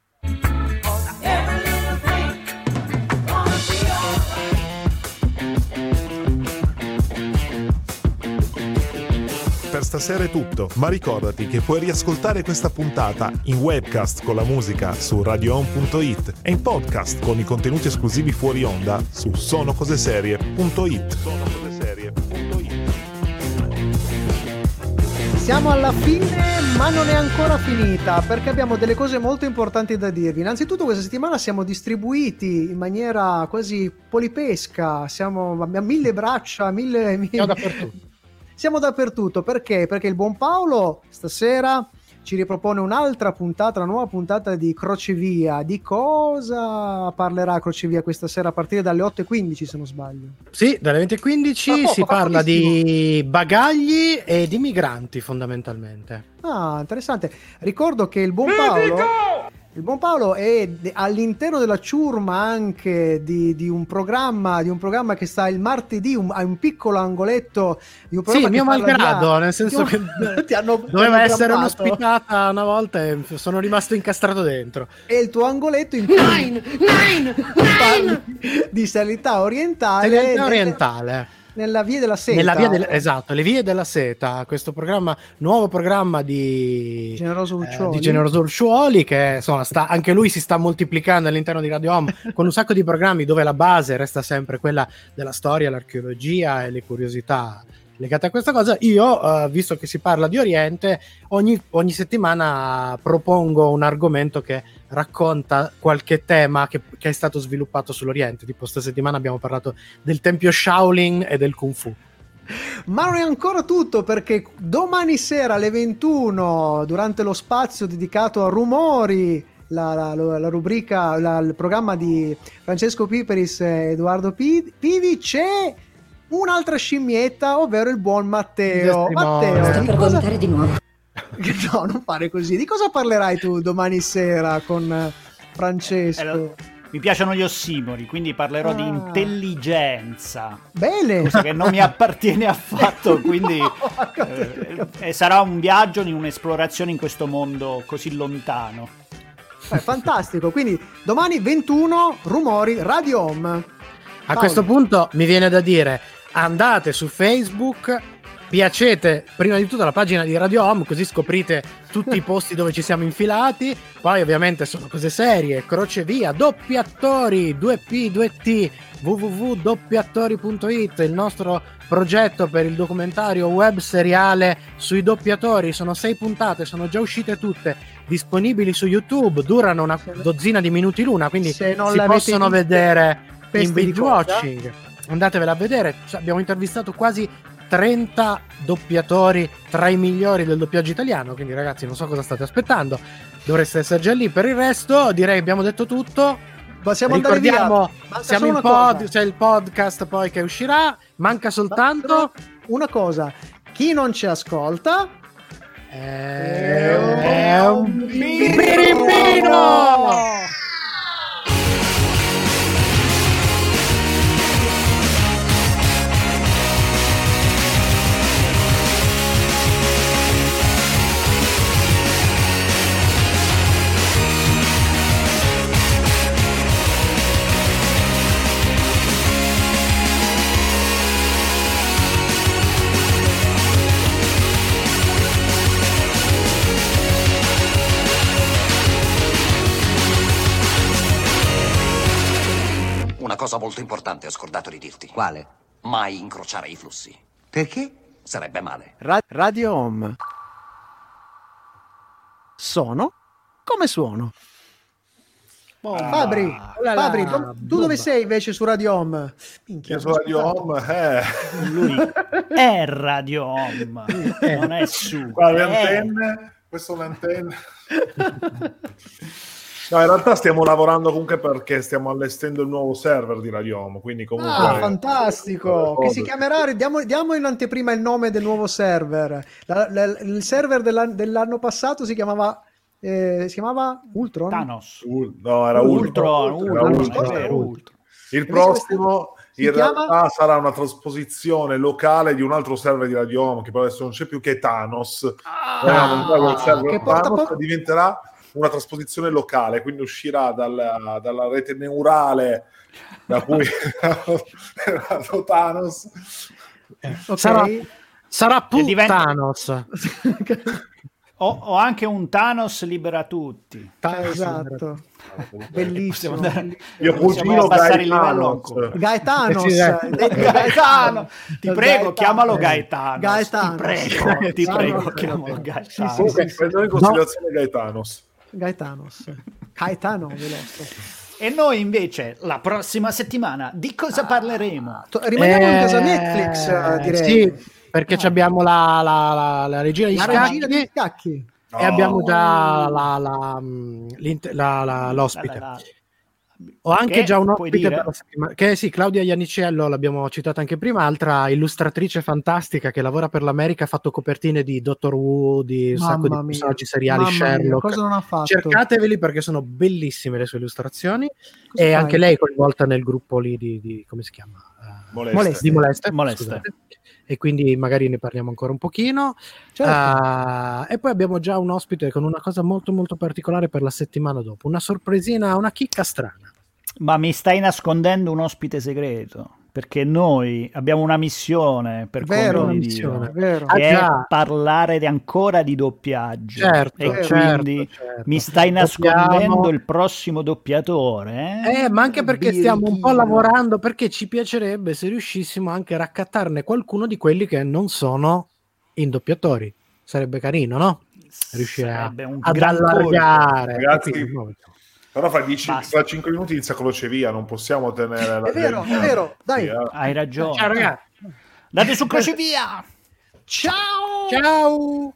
[SPEAKER 7] Per stasera è tutto, ma ricordati che puoi riascoltare questa puntata in webcast con la musica su radioon.it e in podcast con i contenuti esclusivi fuori onda su sonocoseserie.it.
[SPEAKER 1] Siamo alla fine, ma non è ancora finita perché abbiamo delle cose molto importanti da dirvi. Innanzitutto, questa settimana siamo distribuiti in maniera quasi polipesca. Siamo a mille braccia, mille. mille...
[SPEAKER 2] Dappertutto.
[SPEAKER 1] Siamo dappertutto perché? Perché il buon Paolo stasera ci ripropone un'altra puntata, una nuova puntata di Crocevia. Di cosa parlerà Crocevia questa sera a partire dalle 8.15 se non sbaglio?
[SPEAKER 2] Sì, dalle 20.15
[SPEAKER 1] Fra poco,
[SPEAKER 2] si parla di bagagli e di migranti fondamentalmente.
[SPEAKER 1] Ah, interessante. Ricordo che il buon Paolo, il buon Paolo è all'interno della ciurma anche di, di un programma, di un programma che sta il martedì, un, ha un piccolo angoletto di un
[SPEAKER 2] Sì,
[SPEAKER 1] programma
[SPEAKER 2] mio
[SPEAKER 1] parla di
[SPEAKER 2] malgrado, nel senso che <laughs>
[SPEAKER 1] ti hanno,
[SPEAKER 2] doveva essere un'ospitata una volta e sono rimasto incastrato dentro.
[SPEAKER 1] E il tuo angoletto in cui parli di sanità orientale, nel-
[SPEAKER 2] orientale.
[SPEAKER 1] Nella via della seta.
[SPEAKER 2] Via del- esatto, le vie della seta, questo programma, nuovo programma di
[SPEAKER 1] Generoso
[SPEAKER 2] eh,
[SPEAKER 1] Luccioli.
[SPEAKER 2] di Generoso Urciuoli che insomma sta, anche lui si sta moltiplicando all'interno di Radio Home <laughs> con un sacco di programmi dove la base resta sempre quella della storia, l'archeologia e le curiosità legate a questa cosa. Io, eh, visto che si parla di Oriente, ogni, ogni settimana propongo un argomento che racconta qualche tema che, che è stato sviluppato sull'Oriente. Tipo, questa settimana abbiamo parlato del tempio Shaolin e del Kung Fu.
[SPEAKER 1] Ma non è ancora tutto perché domani sera alle 21, durante lo spazio dedicato a rumori, la, la- la- rubrica, la- il programma di Francesco Piperis e Edoardo Pi- Pivi, c'è un'altra scimmietta, ovvero il buon Matteo. Matteo,
[SPEAKER 2] Sto
[SPEAKER 1] di
[SPEAKER 10] per
[SPEAKER 1] cosa...
[SPEAKER 10] di nuovo. <laughs>
[SPEAKER 1] No, non fare così. Di cosa parlerai tu domani sera con eh, Francesco?
[SPEAKER 4] Eh, Mi piacciono gli ossimori, quindi parlerò di
[SPEAKER 1] Ah.
[SPEAKER 4] intelligenza,
[SPEAKER 1] Bene.
[SPEAKER 4] cosa che non mi appartiene affatto, <laughs> quindi eh, eh, sarà un viaggio, in un'esplorazione in questo mondo così lontano.
[SPEAKER 1] Eh, fantastico. Quindi domani 21 rumori Radio Home.
[SPEAKER 2] A
[SPEAKER 1] Paolo.
[SPEAKER 2] questo punto mi viene da dire andate su Facebook, piacete prima di tutto la pagina di Radio Home, così scoprite tutti i <laughs> posti dove ci siamo infilati. Poi ovviamente sono cose serie, crocevia, doppi attori, 2P, 2T, www.doppiattori.it, il nostro progetto per il documentario web seriale sui doppiatori. Sono sei puntate, sono già uscite tutte, disponibili su YouTube, durano una dozzina di minuti l'una, quindi
[SPEAKER 1] Se non
[SPEAKER 2] si possono vedere in binge watching. Andatevela a vedere, Cioè, abbiamo intervistato quasi 30 doppiatori tra i migliori del doppiaggio italiano, quindi ragazzi non so cosa state aspettando, dovreste essere già lì. Per il resto direi abbiamo detto tutto.
[SPEAKER 1] Possiamo.
[SPEAKER 2] Ricordiamo, siamo in pod, c'è il podcast poi che uscirà, manca soltanto...
[SPEAKER 1] Una cosa, chi non ci ascolta
[SPEAKER 2] È un birimbino!
[SPEAKER 10] Una cosa molto importante ho scordato di dirti.
[SPEAKER 6] Quale?
[SPEAKER 10] Mai incrociare i flussi.
[SPEAKER 6] Perché?
[SPEAKER 10] Sarebbe male.
[SPEAKER 1] Ra- Radio Home. Sono come suono. Fabri,
[SPEAKER 2] Oh là là.
[SPEAKER 1] Fabri, tu, tu dove sei invece su Radio Home? Minchia,
[SPEAKER 3] su Radio Home, eh.
[SPEAKER 4] Lui è Radio Home, non è su.
[SPEAKER 3] Qua le
[SPEAKER 4] è-
[SPEAKER 3] antenne, queste sono le antenne. No, in realtà stiamo lavorando comunque perché stiamo allestendo il nuovo server di Radio Home, quindi comunque...
[SPEAKER 1] Ah, fantastico! Che si chiamerà, diamo, diamo in anteprima il nome del nuovo server. La- la- il server dell'an- dell'anno passato si chiamava, eh, si chiamava Ultron.
[SPEAKER 4] Thanos.
[SPEAKER 3] Ul- No, era
[SPEAKER 4] Ultron,
[SPEAKER 3] Ultron. Era
[SPEAKER 4] Ultron,
[SPEAKER 3] Ultron.
[SPEAKER 4] è vero, Ultron.
[SPEAKER 3] Il prossimo
[SPEAKER 1] si
[SPEAKER 3] in
[SPEAKER 1] chiama-
[SPEAKER 3] realtà sarà una trasposizione locale di un altro server di Radio Home che però adesso non c'è più che è Thanos. Era server
[SPEAKER 1] Ah, che porta
[SPEAKER 3] Thanos
[SPEAKER 1] po-
[SPEAKER 3] diventerà una trasposizione locale, quindi uscirà dalla, dalla rete neurale da cui <laughs> era nato Thanos.
[SPEAKER 1] Ok.
[SPEAKER 2] Sarà, sarà
[SPEAKER 4] Che diventa-
[SPEAKER 2] Putanos.
[SPEAKER 4] Ho, <laughs> ho anche un Thanos libera tutti.
[SPEAKER 1] esatto. Bellissimo.
[SPEAKER 4] Possiamo andare-
[SPEAKER 3] Io cugino.
[SPEAKER 2] Eh dai.
[SPEAKER 1] detto
[SPEAKER 4] Gaetano, ti prego,
[SPEAKER 1] Gaetano.
[SPEAKER 4] chiamalo Gaetano.
[SPEAKER 1] Gaetano.
[SPEAKER 4] Ti prego, <laughs> ti
[SPEAKER 1] Gaetano.
[SPEAKER 4] prego, chiamalo Gaetano.
[SPEAKER 3] Comunque, prendendo in considerazione Gaetanos.
[SPEAKER 1] Gaetanos. <laughs> Gaetano Veloso.
[SPEAKER 4] E noi invece la prossima settimana di cosa parleremo?
[SPEAKER 1] To- Rimaniamo in
[SPEAKER 2] Eh,
[SPEAKER 1] casa Netflix, eh, direi.
[SPEAKER 2] Sì, perché ci abbiamo la, la, la, la regina di scacchi
[SPEAKER 1] scacchi.
[SPEAKER 2] e abbiamo già la, la, mm, l'int- la- la- l'ospite. Ho anche
[SPEAKER 4] Che
[SPEAKER 2] già un ospite per la settimana. Che sì, Claudia Iannicello, l'abbiamo citata anche prima, altra illustratrice fantastica che lavora per l'America, ha fatto copertine di Doctor Who, di un sacco di
[SPEAKER 1] mia.
[SPEAKER 2] personaggi seriali,
[SPEAKER 1] Mamma mia,
[SPEAKER 2] Sherlock.
[SPEAKER 1] cosa non ha fatto?
[SPEAKER 2] Cercateveli perché sono bellissime le sue illustrazioni
[SPEAKER 1] Cosa
[SPEAKER 2] e
[SPEAKER 1] fai?
[SPEAKER 2] anche lei è coinvolta nel gruppo lì di, di- come si chiama? Eh,
[SPEAKER 3] Moleste.
[SPEAKER 1] Moleste.
[SPEAKER 2] di Moleste,
[SPEAKER 4] Moleste.
[SPEAKER 2] scusate. e quindi magari ne parliamo ancora un pochino
[SPEAKER 1] Certo.
[SPEAKER 2] Ah, e poi abbiamo già un ospite con una cosa molto molto particolare per la settimana dopo una sorpresina, una chicca strana
[SPEAKER 4] Ma mi stai nascondendo un ospite segreto? Perché noi abbiamo una missione per
[SPEAKER 1] Vero,
[SPEAKER 2] missione.
[SPEAKER 4] Dio,
[SPEAKER 1] Vero.
[SPEAKER 2] Ah,
[SPEAKER 4] che è
[SPEAKER 2] già.
[SPEAKER 4] parlare di- ancora di doppiaggio.
[SPEAKER 2] certo,
[SPEAKER 4] e
[SPEAKER 2] certo,
[SPEAKER 4] quindi
[SPEAKER 2] certo.
[SPEAKER 4] mi stai
[SPEAKER 2] Dobbiamo-
[SPEAKER 4] nascondendo il prossimo doppiatore? Eh?
[SPEAKER 2] Eh, ma anche perché stiamo un po' lavorando perché ci piacerebbe se riuscissimo anche a raccattarne qualcuno di quelli che non sono in doppiatori. Sarebbe carino, no? Riuscire a-
[SPEAKER 4] Sarebbe un
[SPEAKER 2] ad allargare.
[SPEAKER 3] Ragazzi, Però fra, 10
[SPEAKER 4] Basta.
[SPEAKER 3] fra 5 minuti inizia crocevia, non possiamo tenere la
[SPEAKER 1] È vero, è vero. Dai.
[SPEAKER 3] Sì, eh.
[SPEAKER 4] Hai ragione.
[SPEAKER 2] Ciao ragazzi.
[SPEAKER 4] Date su crocevia!
[SPEAKER 1] Ciao!
[SPEAKER 2] Ciao!